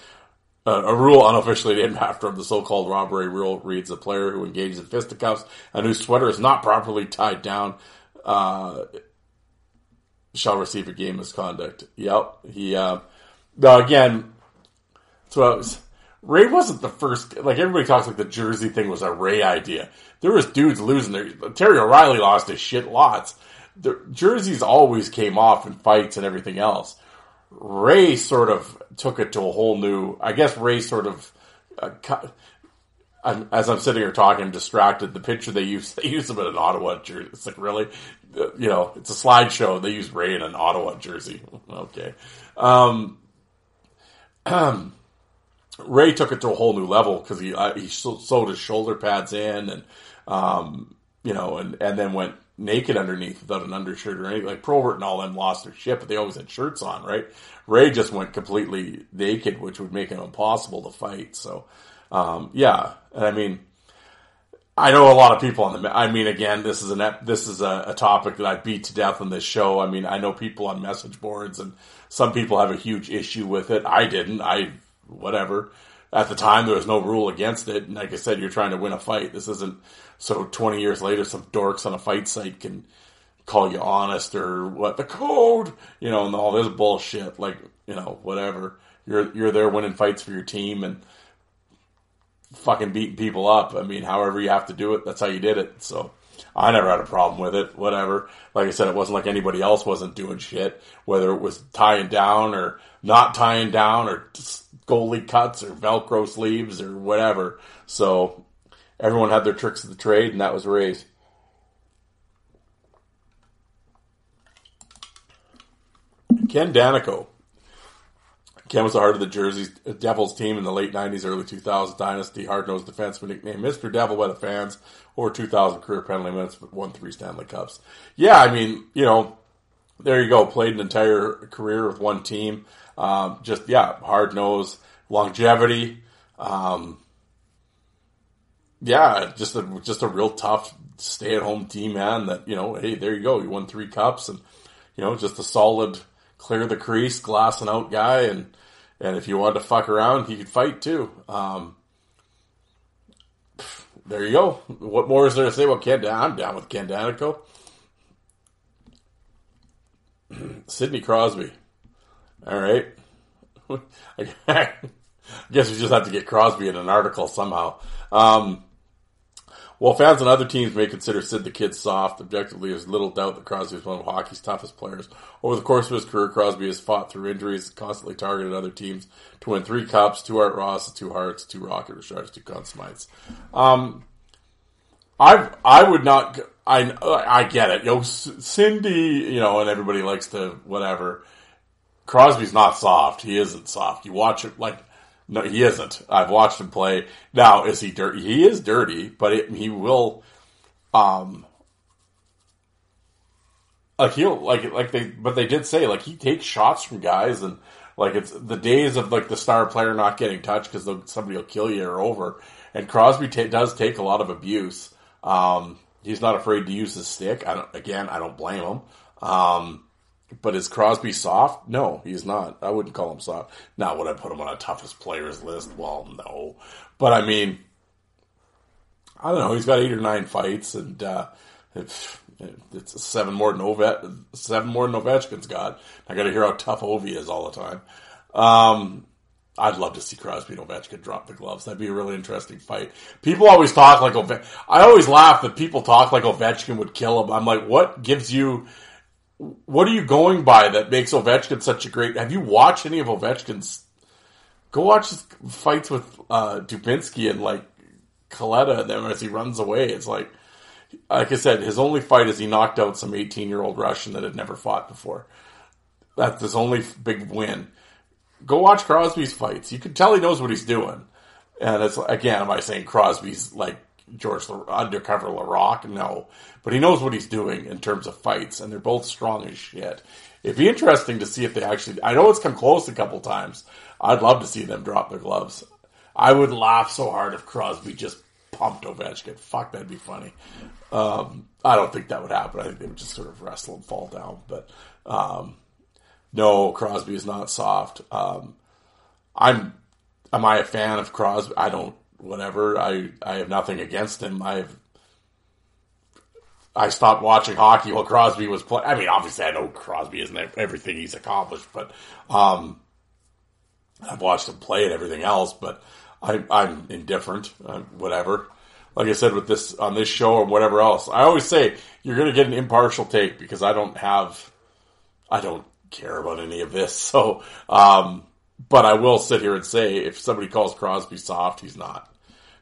uh, a rule unofficially named after him. The so-called Rob Ray rule reads: a player who engages in fisticuffs and whose sweater is not properly tied down uh, shall receive a game misconduct. Yep, he. Uh, again, so was, Ray wasn't the first. Like everybody talks like the jersey thing was a Ray idea. There was dudes losing their. Terry O'Reilly lost his shit lots the jerseys always came off in fights and everything else. Ray sort of took it to a whole new. I guess Ray sort of. Uh, I'm, as I'm sitting here talking, I'm distracted. The picture they use, they use him in an Ottawa jersey. It's like really, uh, you know, it's a slideshow. They use Ray in an Ottawa jersey. okay. Um, Ray took it to a whole new level because he uh, he sewed his shoulder pads in and um, you know and and then went naked underneath without an undershirt or anything. Like Probert and all them lost their shit, but they always had shirts on, right? Ray just went completely naked, which would make it impossible to fight. So, um, yeah, and I mean, I know a lot of people on the. I mean, again, this is an this is a, a, topic that I beat to death on this show. I mean, I know people on message boards, and some people have a huge issue with it. I didn't. I whatever. At the time, there was no rule against it, and like I said, you're trying to win a fight. This isn't so 20 years later, some dorks on a fight site can call you honest or what the code, you know, and all this bullshit. Like, you know, whatever. You're you're there winning fights for your team and fucking beating people up. I mean, however you have to do it, that's how you did it. So I never had a problem with it. Whatever. Like I said, it wasn't like anybody else wasn't doing shit, whether it was tying down or not tying down or goalie cuts or Velcro sleeves or whatever. So everyone had their tricks of the trade, and that was Ray's. Ken Daneyko. Ken was the heart of the Jersey uh, Devils team in the late 90s, early 2000s dynasty. Hard-nosed defenseman nicknamed Mr. Devil by the fans. Over 2,000 career penalty minutes, but won three Stanley Cups. Yeah, I mean, you know, there you go. Played an entire career with one team. Um, just, yeah, hard-nosed, longevity. Um, yeah, just a just a real tough stay at home team man that, you know, hey, there you go. You won three cups and, you know, just a solid clear the crease, glassing out guy. And, and if you wanted to fuck around, he could fight too. Um, there you go. What more is there to say about Ken? I'm down with Ken Daneyko. Sidney Crosby. All right. I guess we just have to get Crosby in an article somehow. Um, while fans and other teams may consider Sid the Kid soft, objectively, there's little doubt that Crosby is one of hockey's toughest players. Over the course of his career, Crosby has fought through injuries, constantly targeted other teams to win three cups, two Art Ross, two Harts, two Rocket Richards, two Conn Smythes. Um, I I would not. I I get it. Know, Cindy, you know, and everybody likes to whatever. Crosby's not soft. He isn't soft. You watch it like no, he isn't. I've watched him play. Now, is he dirty? He is dirty, but it, he will, um, like he'll like like they, but they did say like he takes shots from guys and like it's the days of like the star player not getting touched because somebody will kill you or over. And Crosby t- does take a lot of abuse. Um, he's not afraid to use his stick. I don't. Again, I don't blame him. Um, but is Crosby soft? No, he's not. I wouldn't call him soft. Not would I put him on a toughest players list? Well, no. But I mean, I don't know. He's got eight or nine fights, and uh, it's, it's seven more than Ovet, seven more than Ovechkin's got. I got to hear how tough Ovi is all the time. Um, I'd love to see Crosby and Ovechkin drop the gloves. That'd be a really interesting fight. People always talk like Ovechkin. I always laugh that people talk like Ovechkin would kill him. I'm like, what gives you? What are you going by that makes Ovechkin such a great? Have you watched any of Ovechkin's? Go watch his fights with uh, Dubinsky and like Kaleta and them as he runs away. It's like, like I said, his only fight is he knocked out some 18 year old Russian that had never fought before. That's his only big win go watch Crosby's fights. You can tell he knows what he's doing. And it's again, am I saying Crosby's like George undercover Laraque? No, but he knows what he's doing in terms of fights, and they're both strong as shit. It'd be interesting to see if they actually. I know it's come close a couple times. I'd love to see them drop their gloves. I would laugh so hard if Crosby just pumped Ovechkin. Fuck, that'd be funny. Um, I don't think that would happen. I think they would just sort of wrestle and fall down. But um, no, Crosby is not soft. Um, I'm, am I a fan of Crosby? I don't, whatever. I, I have nothing against him. I've, I stopped watching hockey while Crosby was playing. I mean, obviously I know Crosby isn't everything he's accomplished, but, um, I've watched him play and everything else, but I, I'm indifferent, uh, whatever. Like I said with this, on this show or whatever else, I always say you're going to get an impartial take because I don't have, I don't care about any of this. So, um, but I will sit here and say if somebody calls Crosby soft, he's not.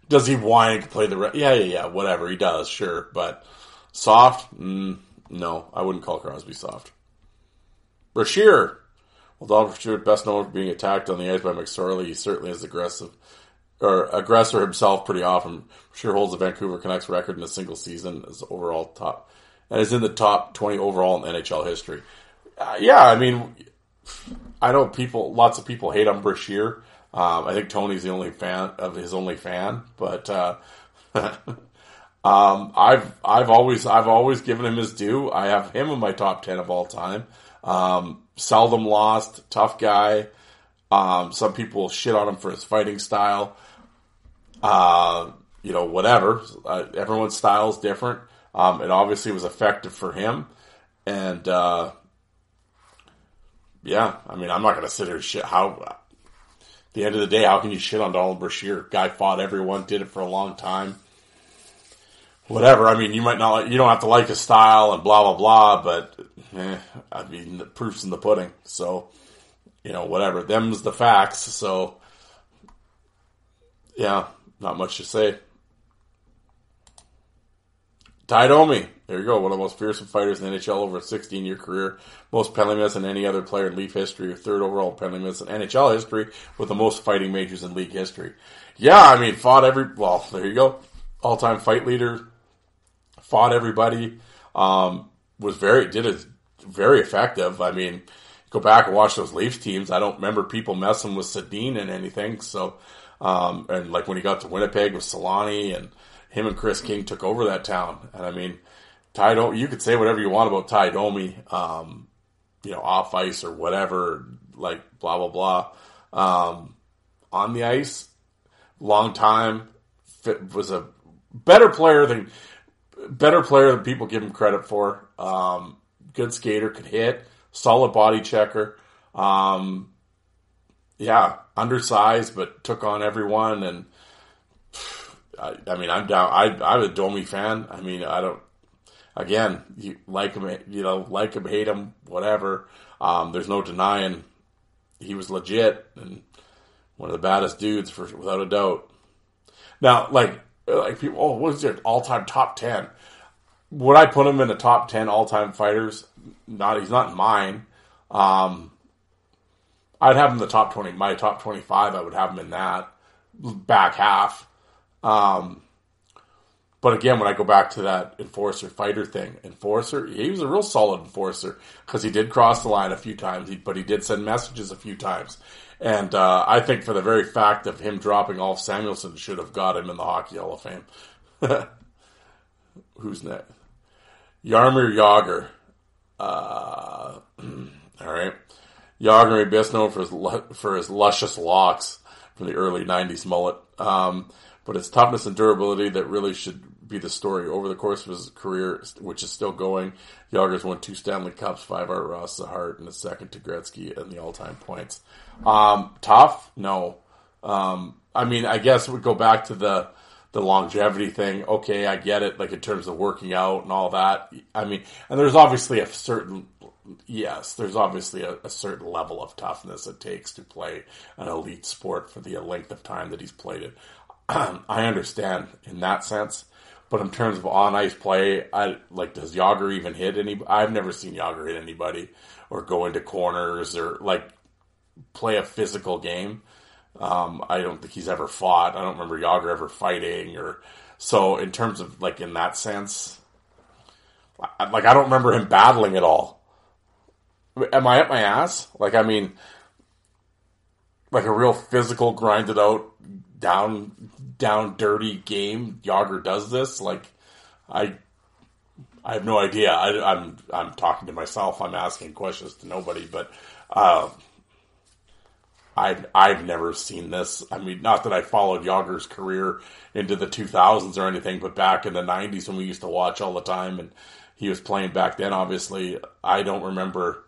Does he whine and play the? Re- yeah, yeah, yeah. Whatever he does, sure. But soft, mm, no, I wouldn't call Crosby soft. Brashear. Well, Don Brashear, best known for being attacked on the ice by McSorley, he certainly is aggressive or aggressor himself pretty often. Brashear holds the Vancouver Canucks record in a single season as overall top and is in the top 20 overall in NHL history. Uh, yeah, I mean, I know people, lots of people hate on Brashear. Um, I think Tony's the only fan of his only fan, but uh, um, I've I've always I've always given him his due. I have him in my top ten of all time. Um, seldom lost, tough guy. Um, some people shit on him for his fighting style. Uh, you know, whatever. Uh, everyone's style is different. Um, it obviously was effective for him, and uh, yeah, I mean, I'm not going to sit here and shit. How, at the end of the day, how can you shit on Donald Brashear? Guy fought everyone, did it for a long time. Whatever. I mean, you might not, you don't have to like his style and blah, blah, blah, but, eh, I mean, the proof's in the pudding. So, you know, whatever. Them's the facts. So, yeah, not much to say. Ty Domi. There you go. One of the most fearsome fighters in the NHL over a 16 year career. Most penalty minutes than any other player in Leaf history. Third overall penalty minutes in NHL history with the most fighting majors in league history. Yeah, I mean, fought every, well, there you go. All time fight leader. Fought everybody. Um, was very, did it very effective. I mean, go back and watch those Leafs teams. I don't remember people messing with Sundin and anything. So, um, and like when he got to Winnipeg with Selanne and, him and Kris King took over that town. And I mean, Ty Domi, you could say whatever you want about Ty Domi, um, you know, off ice or whatever, like blah, blah, blah. Um, on the ice, long time, fit, was a better player than, better player than people give him credit for. Um, good skater, could hit, solid body checker. Um, yeah, undersized, but took on everyone. And I, I mean, I'm down. I, I'm a Domi fan. I mean, I don't, again, you like him, you know, like him, hate him, whatever. Um, there's no denying he was legit and one of the baddest dudes for without a doubt. Now, like, like people, oh, what is your all time top ten? Would I put him in the top ten all time fighters? Not, he's not mine. Um, I'd have him in the top twenty. My top twenty-five, I would have him in that back half. Um, but again, when I go back to that enforcer fighter thing, enforcer, he was a real solid enforcer because he did cross the line a few times, but he did send messages a few times. And uh, I think for the very fact of him dropping off Samuelsson should have got him in the Hockey Hall of Fame. Who's next? Jaromir Jagr. Uh, all right. May best known for his, for his luscious locks from the early 90s mullet. Um, but it's toughness and durability that really should be the story. Over the course of his career, which is still going, Jagr's won two Stanley Cups, five Art Ross the Hart, and a second to Gretzky in the all-time points. Um, tough? No. Um, I mean, I guess we go back to the the longevity thing. Okay, I get it. Like in terms of working out and all that. I mean, and there's obviously a certain yes, there's obviously a, a, certain level of toughness it takes to play an elite sport for the length of time that he's played it. I understand in that sense, but in terms of on ice play, I like does Jagr even hit any? I've never seen Jagr hit anybody or go into corners or like play a physical game. Um, I don't think he's ever fought. I don't remember Jagr ever fighting or so. In terms of like in that sense, like I don't remember him battling at all. Am I at my ass? Like I mean, like a real physical, grinded out, down down dirty game. Jagr does this. Like I, I have no idea. I, am I'm, I'm talking to myself. I'm asking questions to nobody. But uh, I've I've never seen this. I mean, not that I followed Jagr's career into the 2000s or anything, but back in the 90s when we used to watch all the time and he was playing back then. Obviously, I don't remember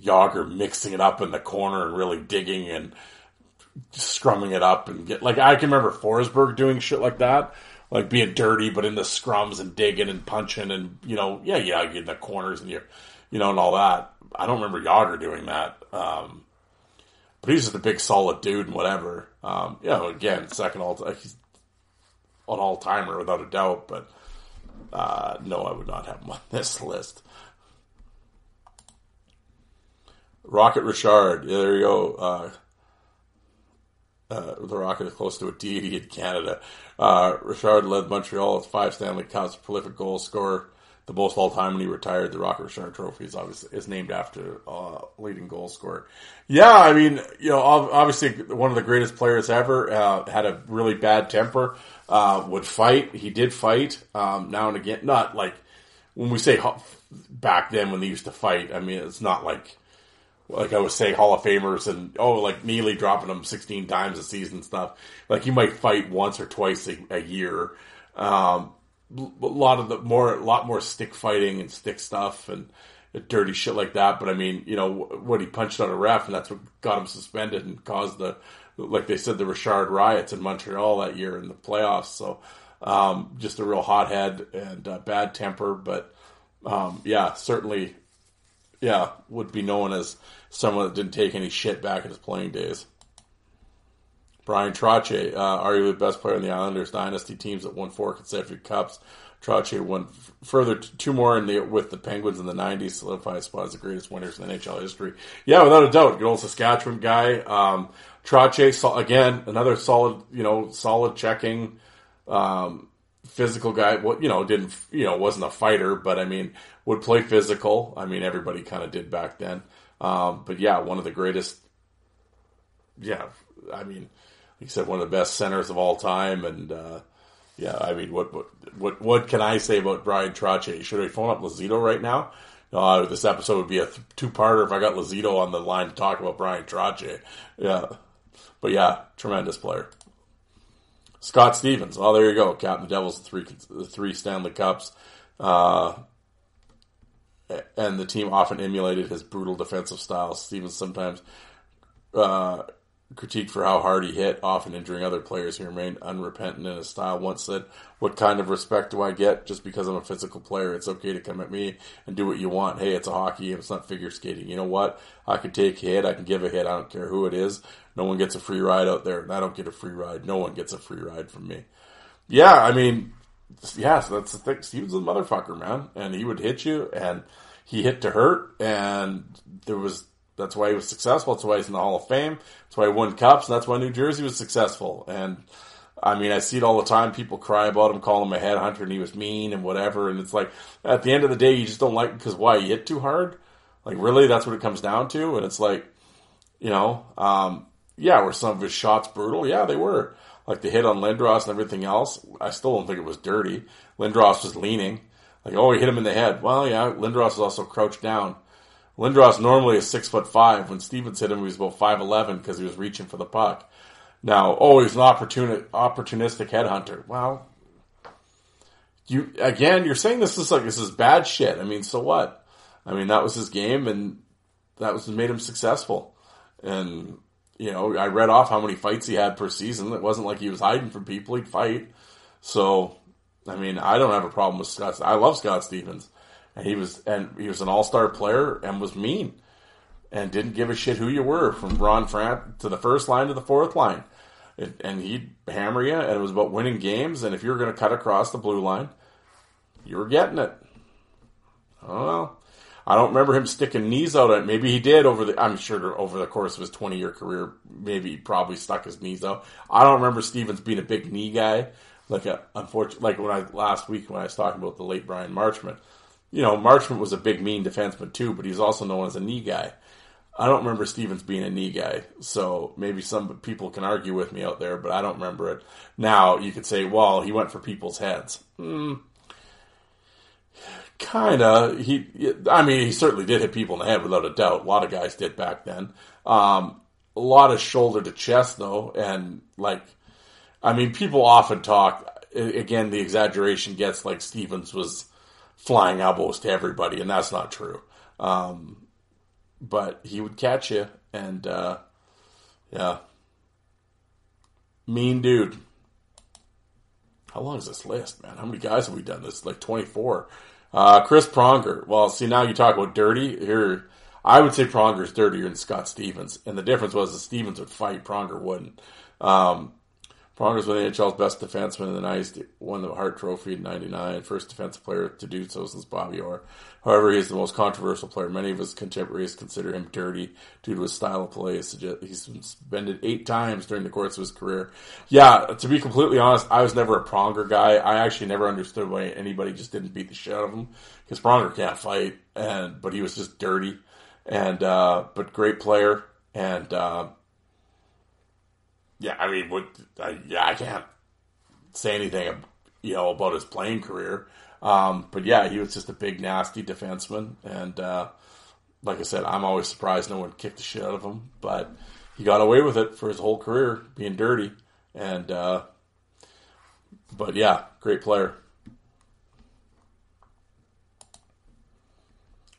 Jagr mixing it up in the corner and really digging and scrumming it up and get like I can remember Forsberg doing shit like that, like being dirty but in the scrums and digging and punching and you know yeah yeah in the corners and you you know and all that. I don't remember Jagr doing that. Um, but he's just a big solid dude and whatever. Um, you know, again, second all he's an all timer without a doubt. But uh, no, I would not have him on this list. Rocket Richard, yeah, there you go. Uh, uh, the Rocket is close to a deity in Canada. Uh, Richard led Montreal with five Stanley Cups, prolific goal scorer, the most all time when he retired. The Rocket Richard Trophy is obviously is named after uh, leading goal scorer. Yeah, I mean, you know, obviously one of the greatest players ever. Uh, had a really bad temper. Uh, would fight. He did fight um, now and again. Not like when we say back then when they used to fight. I mean, it's not like like I was saying, Hall of Famers and oh, like Neely dropping them sixteen times a season stuff. Like you might fight once or twice a, a year. Um, a lot of the more, a lot more stick fighting and stick stuff and dirty shit like that. But I mean, you know, what he punched on a ref and that's what got him suspended and caused the, like they said, the Richard riots in Montreal that year in the playoffs. So, um, just a real hothead and uh, bad temper, but, um, yeah, certainly yeah, would be known as someone that didn't take any shit back in his playing days. Bryan Trottier, uh, arguably the best player in the Islanders dynasty teams that won four consecutive cups. Trottier won f- further t- two more in the, with the Penguins in the 90s, solidified spot as the greatest winners in NHL history. Yeah, without a doubt. Good old Saskatchewan guy. Um, so, again, another solid, you know, solid checking, um, physical guy. What, you know, didn't, you know, wasn't a fighter, but I mean, would play physical. I mean, everybody kind of did back then. Um, but yeah, one of the greatest. Yeah, I mean, like you said, one of the best centers of all time, and uh, Yeah, I mean, what what what, what can I say about Bryan Trottier? Should I phone up Lazito right now? Uh, this episode would be a th- two-parter if I got Lazito on the line to talk about Bryan Trottier. Yeah, but yeah, tremendous player. Scott Stevens. Well, there you go. Captain the Devils three three Stanley Cups. Uh, and the team often emulated his brutal defensive style. Stevens sometimes uh, critiqued for how hard he hit, often injuring other players. He remained unrepentant in his style. Once said, "What kind of respect do I get just because I'm a physical player? It's okay to come at me and do what you want. Hey, it's a hockey game. It's not figure skating. You know what? I can take a hit. I can give a hit. I don't care who it is. No one gets a free ride out there, and I don't get a free ride. No one gets a free ride from me. Yeah, I mean, yeah, so that's the thing. Steven's a motherfucker, man, and he would hit you, and he hit to hurt, and there was that's why he was successful. That's why he's in the Hall of Fame. That's why he won cups, and that's why New Jersey was successful. And I mean, I see it all the time. People cry about him, call him a headhunter, and he was mean and whatever. And it's like at the end of the day, you just don't like because why he hit too hard. Like really, that's what it comes down to. And it's like, you know, um, yeah, were some of his shots brutal? Yeah, they were. Like the hit on Lindros and everything else, I still don't think it was dirty. Lindros was leaning. Like, oh, he hit him in the head. Well, yeah, Lindros is also crouched down. Lindros normally is six foot five. When Stevens hit him, he was about five eleven because he was reaching for the puck. Now, oh, he's an opportuni- opportunistic headhunter. Well, you again, you're saying this is like this is bad shit. I mean, so what? I mean, that was his game, and that was made him successful. And you know, I read off how many fights he had per season. It wasn't like he was hiding from people; he'd fight. So, I mean, I don't have a problem with Scott. I love Scott Stevens, and he was and he was an all star player and was mean, and didn't give a shit who you were from Ron Frank to the first line to the fourth line, and he'd hammer you. And it was about winning games. And if you were going to cut across the blue line, you were getting it. I don't know. I don't remember him sticking knees out. At, maybe he did over the. I'm sure over the course of his 20 year career, maybe he probably stuck his knees out. I don't remember Stevens being a big knee guy. Like a unfortunate, like when I last week when I was talking about the late Bryan Marchment. You know, Marchment was a big mean defenseman too, but he's also known as a knee guy. I don't remember Stevens being a knee guy, so maybe some people can argue with me out there, but I don't remember it. Now you could say, well, he went for people's heads. Hmm. Kinda. He, I mean, he certainly did hit people in the head without a doubt. A lot of guys did back then. Um, a lot of shoulder to chest though, and like, I mean, people often talk. Again, the exaggeration gets like Stevens was flying elbows to everybody, and that's not true. Um, but he would catch you, and uh, yeah, mean dude. How long is this list, man? How many guys have we done this? Like twenty four. Uh, Chris Pronger. Well, see now you talk about dirty. Here, I would say Pronger's dirtier than Scott Stevens, and the difference was that Stevens would fight, Pronger wouldn't. Um, Pronger's one of the NHL's best defensemen in the 90s, won the Hart Trophy in 99, first defensive player to do so since Bobby Orr. However, he is the most controversial player. Many of his contemporaries consider him dirty due to his style of play. He's been suspended eight times during the course of his career. Yeah, to be completely honest, I was never a Pronger guy. I actually never understood why anybody just didn't beat the shit out of him because Pronger can't fight, and but he was just dirty, and uh, but great player, and uh, yeah, I mean, what? I, yeah, I can't say anything, you know, about his playing career. Um, but yeah, he was just a big, nasty defenseman, and uh, like I said, I'm always surprised no one kicked the shit out of him. But he got away with it for his whole career, being dirty, and uh, but yeah, great player.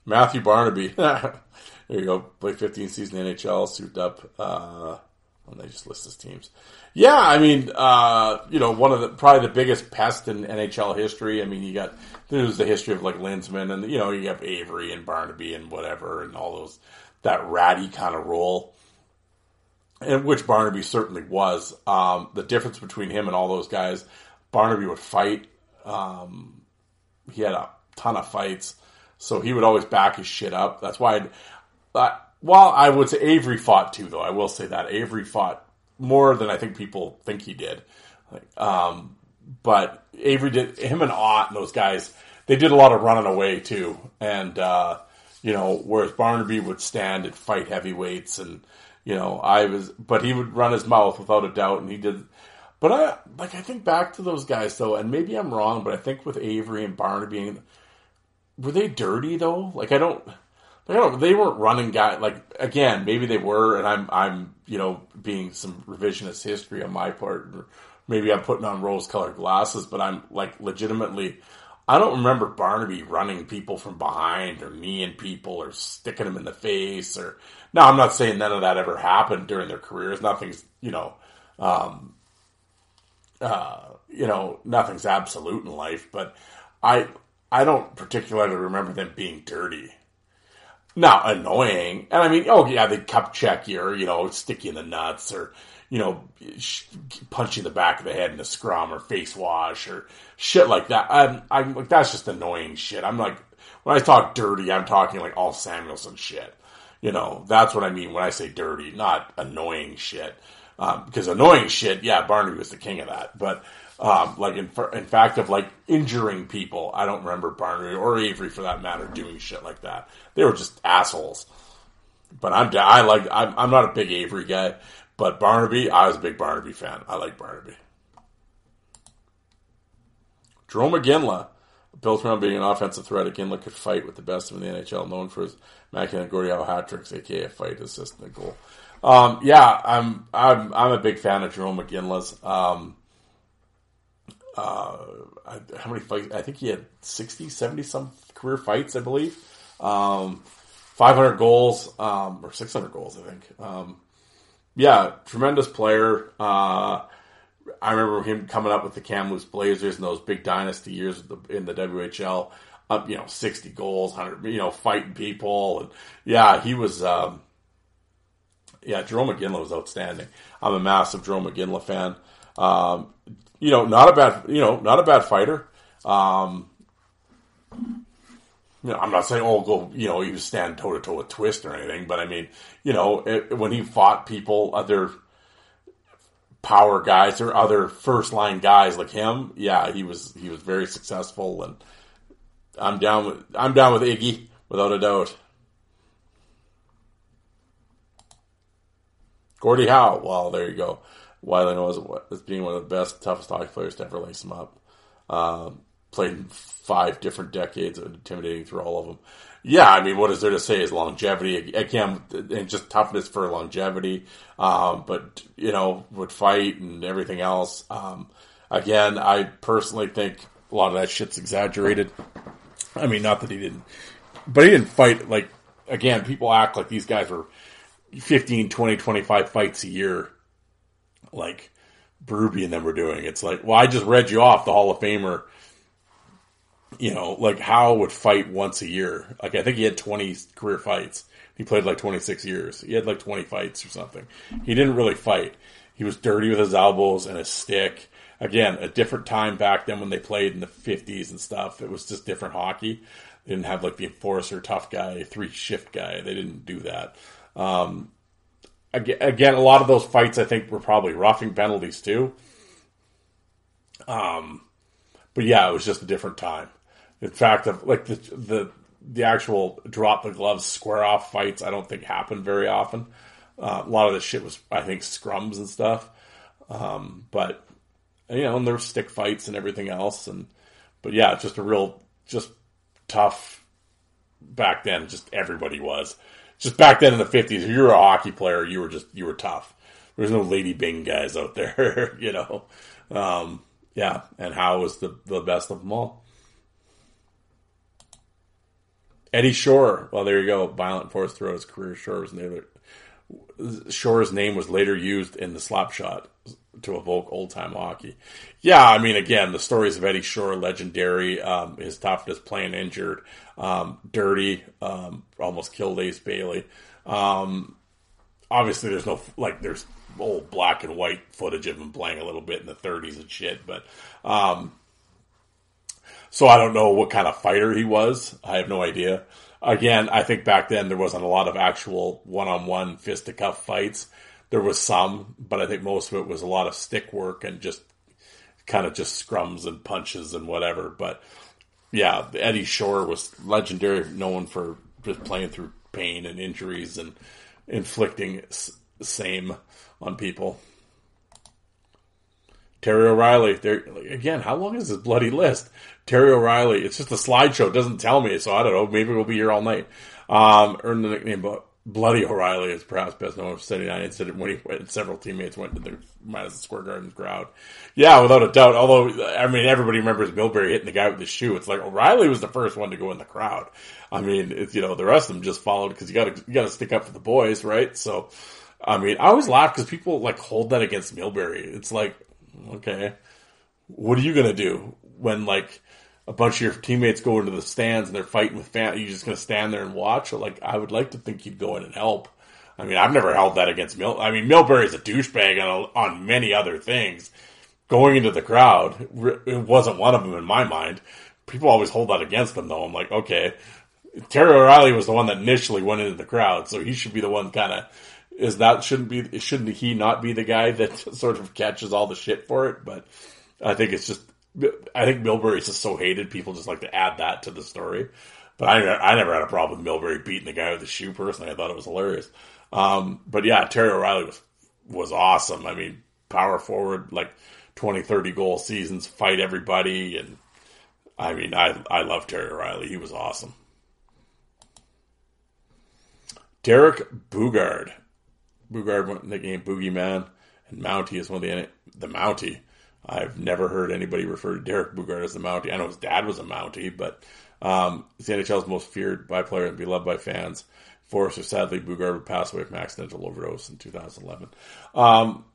Matthew Barnaby. there you go. Played 15 seasons season NHL, suited up. Uh, and they just list his teams. Yeah, I mean, uh, you know, one of the probably the biggest pest in NHL history. I mean, you got there's the history of like Linseman, and you know, you have Avery and Barnaby and whatever, and all those that ratty kind of role, and which Barnaby certainly was. Um, the difference between him and all those guys, Barnaby would fight. Um, he had a ton of fights, so he would always back his shit up. That's why. I'd, well, I would say Avery fought too, though. I will say that Avery fought more than I think people think he did. Um, but Avery did him and Ott and those guys. They did a lot of running away too, and uh, you know, whereas Barnaby would stand and fight heavyweights, and you know, I was, but he would run his mouth without a doubt, and he did. But I like I think back to those guys though, and maybe I'm wrong, but I think with Avery and Barnaby, were they dirty though? Like I don't. They weren't running guys. like again. Maybe they were, and I'm I'm you know being some revisionist history on my part. Maybe I'm putting on rose-colored glasses, but I'm like legitimately. I don't remember Barnaby running people from behind or kneeing people or sticking them in the face or. Now I'm not saying none of that ever happened during their careers. Nothing's you know, um, uh, you know, nothing's absolute in life, but I I don't particularly remember them being dirty. Not annoying, and I mean, oh yeah, they cup check you, or you know, stick you in the nuts, or you know, punch you in the back of the head in a scrum, or face wash, or shit like that. I'm, I'm like, that's just annoying shit. I'm like, when I talk dirty, I'm talking like all Samuelsson shit. You know, that's what I mean when I say dirty, not annoying shit. Um, because annoying shit, yeah, Barnaby was the king of that. But um, like in, in fact of like injuring people, I don't remember Barnaby or Avery for that matter doing shit like that. They were just assholes. But I'm I like I'm, I'm not a big Avery guy, but Barnaby, I was a big Barnaby fan. I like Barnaby. Jerome Iginla, built around being an offensive threat, Iginla could fight with the best of the NHL, known for his Mackin and Gordie Howe hat tricks, aka fight, assist, and goal. Um, yeah, I'm I'm I'm a big fan of Jerome Iginla's. Um, uh, how many fights? I think he had 60, 70 some career fights, I believe. Um, 500 goals, um, or 600 goals, I think. Um, yeah, tremendous player. Uh, I remember him coming up with the Kamloops Blazers in those big dynasty years in the WHL. Up, you know, 60 goals, 100, you know, fighting people. And yeah, he was, um, yeah, Jerome Iginla was outstanding. I'm a massive Jerome Iginla fan. Um, you know, not a bad, you know, not a bad fighter. Um, you know, I'm not saying, oh, go, you know, he was stand toe to toe with Twist or anything, but I mean, you know, it, when he fought people, other power guys or other first line guys like him, yeah, he was he was very successful, and I'm down with I'm down with Iggy without a doubt. Gordie Howe. Well, there you go. Wiley knows as being one of the best, toughest hockey players to ever lace him up. Um, played five different decades and intimidating through all of them. Yeah, I mean, what is there to say? Is longevity again and just toughness for longevity. Um, but you know, would fight and everything else. Um, again, I personally think a lot of that shit's exaggerated. I mean, not that he didn't, but he didn't fight like. Again, people act like these guys were 15, 20, 25 fights a year, like Berube and them were doing. It's like, well, I just read you off the Hall of Famer. You know, like Howe would fight once a year. Like I think he had twenty career fights. He played like twenty six years. He had like twenty fights or something. He didn't really fight. He was dirty with his elbows and his stick. Again, a different time back then when they played in the fifties and stuff. It was just different hockey. They didn't have like the enforcer, tough guy, three shift guy. They didn't do that. Um, again, a lot of those fights I think were probably roughing penalties too. Um, but yeah, it was just a different time. In fact, like the the the actual drop the gloves square off fights, I don't think happened very often. Uh, a lot of the shit was, I think, scrums and stuff. Um, but you know, and there were stick fights and everything else, and but yeah, just a real, just tough back then. Just everybody was just back then in the fifties, if you were a hockey player, you were just you were tough. There's no Lady Byng guys out there, you know. Um, yeah, and Howe was the the best of them all. Eddie Shore. Well, there you go. Violent force throughout his career. Shore was. Shore's name was later used in the slap shot to evoke old time hockey. Yeah, I mean, again, the stories of Eddie Shore, legendary. Um, his toughness playing injured, um, dirty, um, almost killed Ace Bailey. Um, obviously, there's no like there's old black and white footage of him playing a little bit in the 30s and shit, but um, so I don't know what kind of fighter he was. I have no idea. Again, I think back then there wasn't a lot of actual one-on-one fisticuff fights. There was some, but I think most of it was a lot of stick work and just kind of just scrums and punches and whatever. But yeah, Eddie Shore was legendary, known for just playing through pain and injuries and inflicting same on people. Terry O'Reilly. There again. How long is this bloody list? Terry O'Reilly. It's just a slideshow. It doesn't tell me. So I don't know. Maybe we'll be here all night. Um, earned the nickname, but Bloody O'Reilly is perhaps best known for 79 incident when he went, several teammates went to the Madison Square Garden crowd. Yeah, without a doubt. Although, I mean, everybody remembers Milbury hitting the guy with the shoe. It's like O'Reilly was the first one to go in the crowd. I mean, it's, you know, the rest of them just followed because you gotta, you gotta stick up for the boys, right? So, I mean, I always laugh because people like hold that against Milbury. It's like, okay, what are you gonna do when like, a bunch of your teammates go into the stands and they're fighting with fans, You're just going to stand there and watch? Like, I would like to think you'd go in and help. I mean, I've never held that against Mil. I mean, Milbury's a douchebag on, on many other things. Going into the crowd, it wasn't one of them in my mind. People always hold that against them, though. I'm like, okay, Terry O'Reilly was the one that initially went into the crowd, so he should be the one kind of. Is that shouldn't be shouldn't he not be the guy that sort of catches all the shit for it? But I think it's just I think Milbury is just so hated. People just like to add that to the story. But I, I never had a problem with Milbury beating the guy with the shoe. Personally, I thought it was hilarious. Um, but yeah, Terry O'Reilly was was awesome. I mean, power forward, like 20, 30 goal seasons, fight everybody, and I mean, I I love Terry O'Reilly. He was awesome. Derek Boogaard, Boogaard went nicknamed Boogeyman, and Mountie is one of the the Mountie I've never heard anybody refer to Derek Boogaard as a Mountie. I know his dad was a Mountie, but um, he's the NHL's most feared by player and beloved by fans. Forrester, sadly, Boogaard would pass away from accidental overdose in 2011. Um,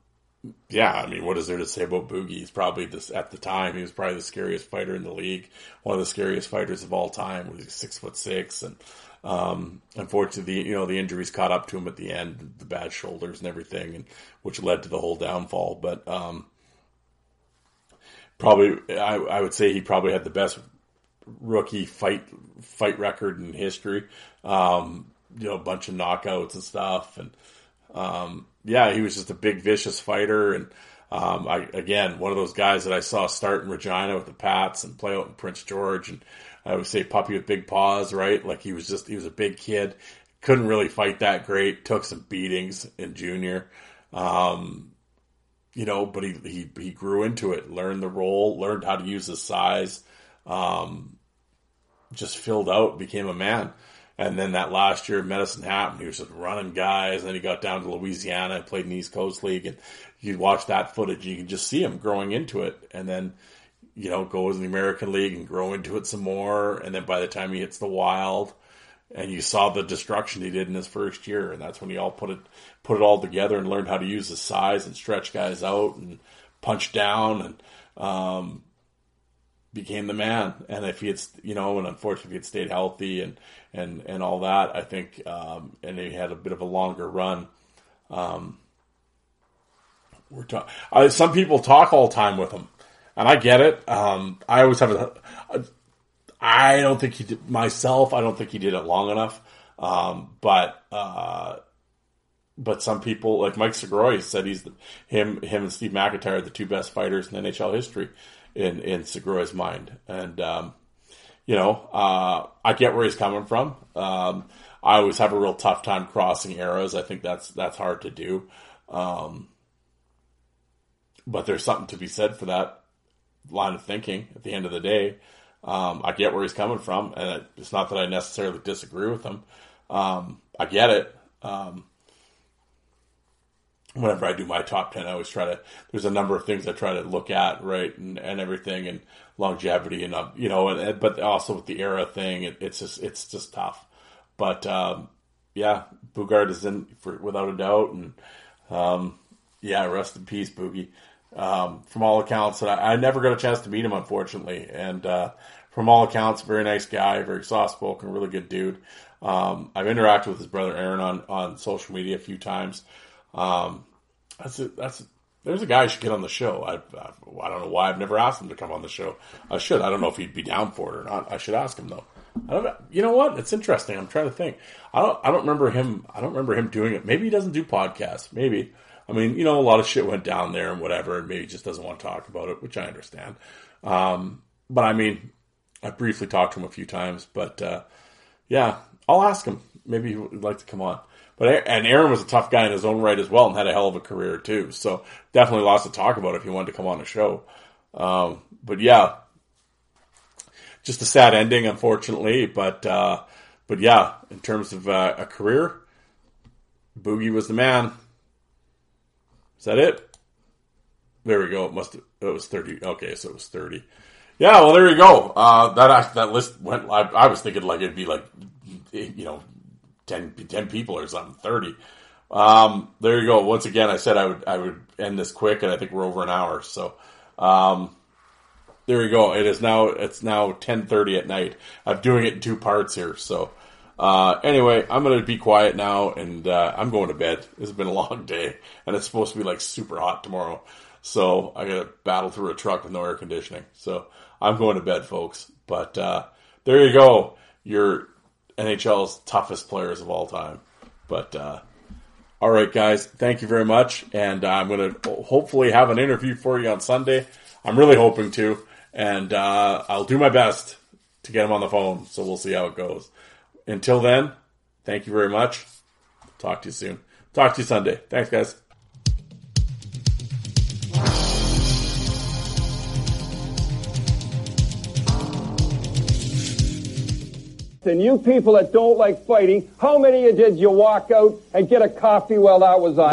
yeah, I mean, what is there to say about Boogie? He's probably this at the time. He was probably the scariest fighter in the league, one of the scariest fighters of all time. He's six foot six, and um, unfortunately, the, you know, the injuries caught up to him at the end, the bad shoulders and everything, and which led to the whole downfall. But um, probably I, I would say he probably had the best rookie fight fight record in history. Um, you know, a bunch of knockouts and stuff, and um, yeah, he was just a big vicious fighter. And um, I again one of those guys that I saw start in Regina with the Pats and play out in Prince George, and I would say puppy with big paws, right? Like he was just he was a big kid, couldn't really fight that great, took some beatings in junior. Um, you know, but he, he, he grew into it, learned the role, learned how to use his size, um, just filled out, became a man. And then that last year, medicine happened. He was just running guys. And then he got down to Louisiana and played in the East Coast League. And you'd watch that footage, you can just see him growing into it. And then, you know, goes in the American League and grow into it some more. And then by the time he hits the Wild, and you saw the destruction he did in his first year, and that's when he all put it put it all together and learned how to use his size and stretch guys out and punch down and um, became the man. And if he had, you know, and unfortunately, if he had stayed healthy and and and all that, I think, um, and he had a bit of a longer run. Um, we're talking. Some people talk all time with him, and I get it. Um, I always have a, a I don't think he did myself. I don't think he did it long enough. Um, but uh, but some people like Mike Segroy said he's the, him him and Steve McIntyre are the two best fighters in NHL history in in Segroy's mind. And um, you know, uh, I get where he's coming from. Um, I always have a real tough time crossing eras. I think that's that's hard to do. Um, but there's something to be said for that line of thinking. At the end of the day, um, I get where he's coming from, and it's not that I necessarily disagree with him. Um, I get it. Um, whenever I do my top ten, I always try to. There's a number of things I try to look at, right, and, and everything, and longevity, and uh, you know, and, but also with the era thing, it, it's just it's just tough. But um, yeah, Boogaard is in for without a doubt, and um, yeah, rest in peace, Boogie. Um, from all accounts, and I, I, never got a chance to meet him, unfortunately. And uh, from all accounts, very nice guy, very soft spoken, really good dude. Um, I've interacted with his brother Aaron on, on social media a few times. Um, that's a, that's a, there's a guy I should get on the show. I, I, I don't know why I've never asked him to come on the show. I should. I don't know if he'd be down for it or not. I should ask him though. I don't. You know what? It's interesting. I'm trying to think. I don't. I don't remember him. I don't remember him doing it. Maybe he doesn't do podcasts. Maybe. I mean, you know, a lot of shit went down there and whatever, and maybe he just doesn't want to talk about it, which I understand. Um, but I mean, I briefly talked to him a few times, but uh, yeah, I'll ask him. Maybe he would like to come on. but and Aaron was a tough guy in his own right as well, and had a hell of a career too. So definitely lots to talk about if you wanted to come on a show. Um, but yeah, just a sad ending, unfortunately. But uh, but yeah, in terms of uh, a career, Boogie was the man. Is that it? There we go. It must. Have, it was thirty. Okay, so it was thirty. Yeah, well, there you go. Uh, that that list went. I, I, was thinking like it'd be like, you know, 10, 10 people or something. Thirty. Um, there you go. Once again, I said I would I would end this quick, and I think we're over an hour. So, um, there you go. It is now. It's now ten thirty at night. I'm doing it in two parts here. So, uh, anyway, I'm gonna be quiet now, and uh, I'm going to bed. It's been a long day, and it's supposed to be like super hot tomorrow. So I got to battle through a truck with no air conditioning. So I'm going to bed, folks. But uh, there you go. Your NHL's toughest players of all time. But uh, all right, guys, thank you very much. And I'm to hopefully have an interview for you on Sunday. I'm really hoping to. And uh, I'll do my best to get him on the phone. So we'll see how it goes. Until then, thank you very much. Talk to you soon. Talk to you Sunday. Thanks, guys. And you people that don't like fighting, how many of you did you walk out and get a coffee while that was on?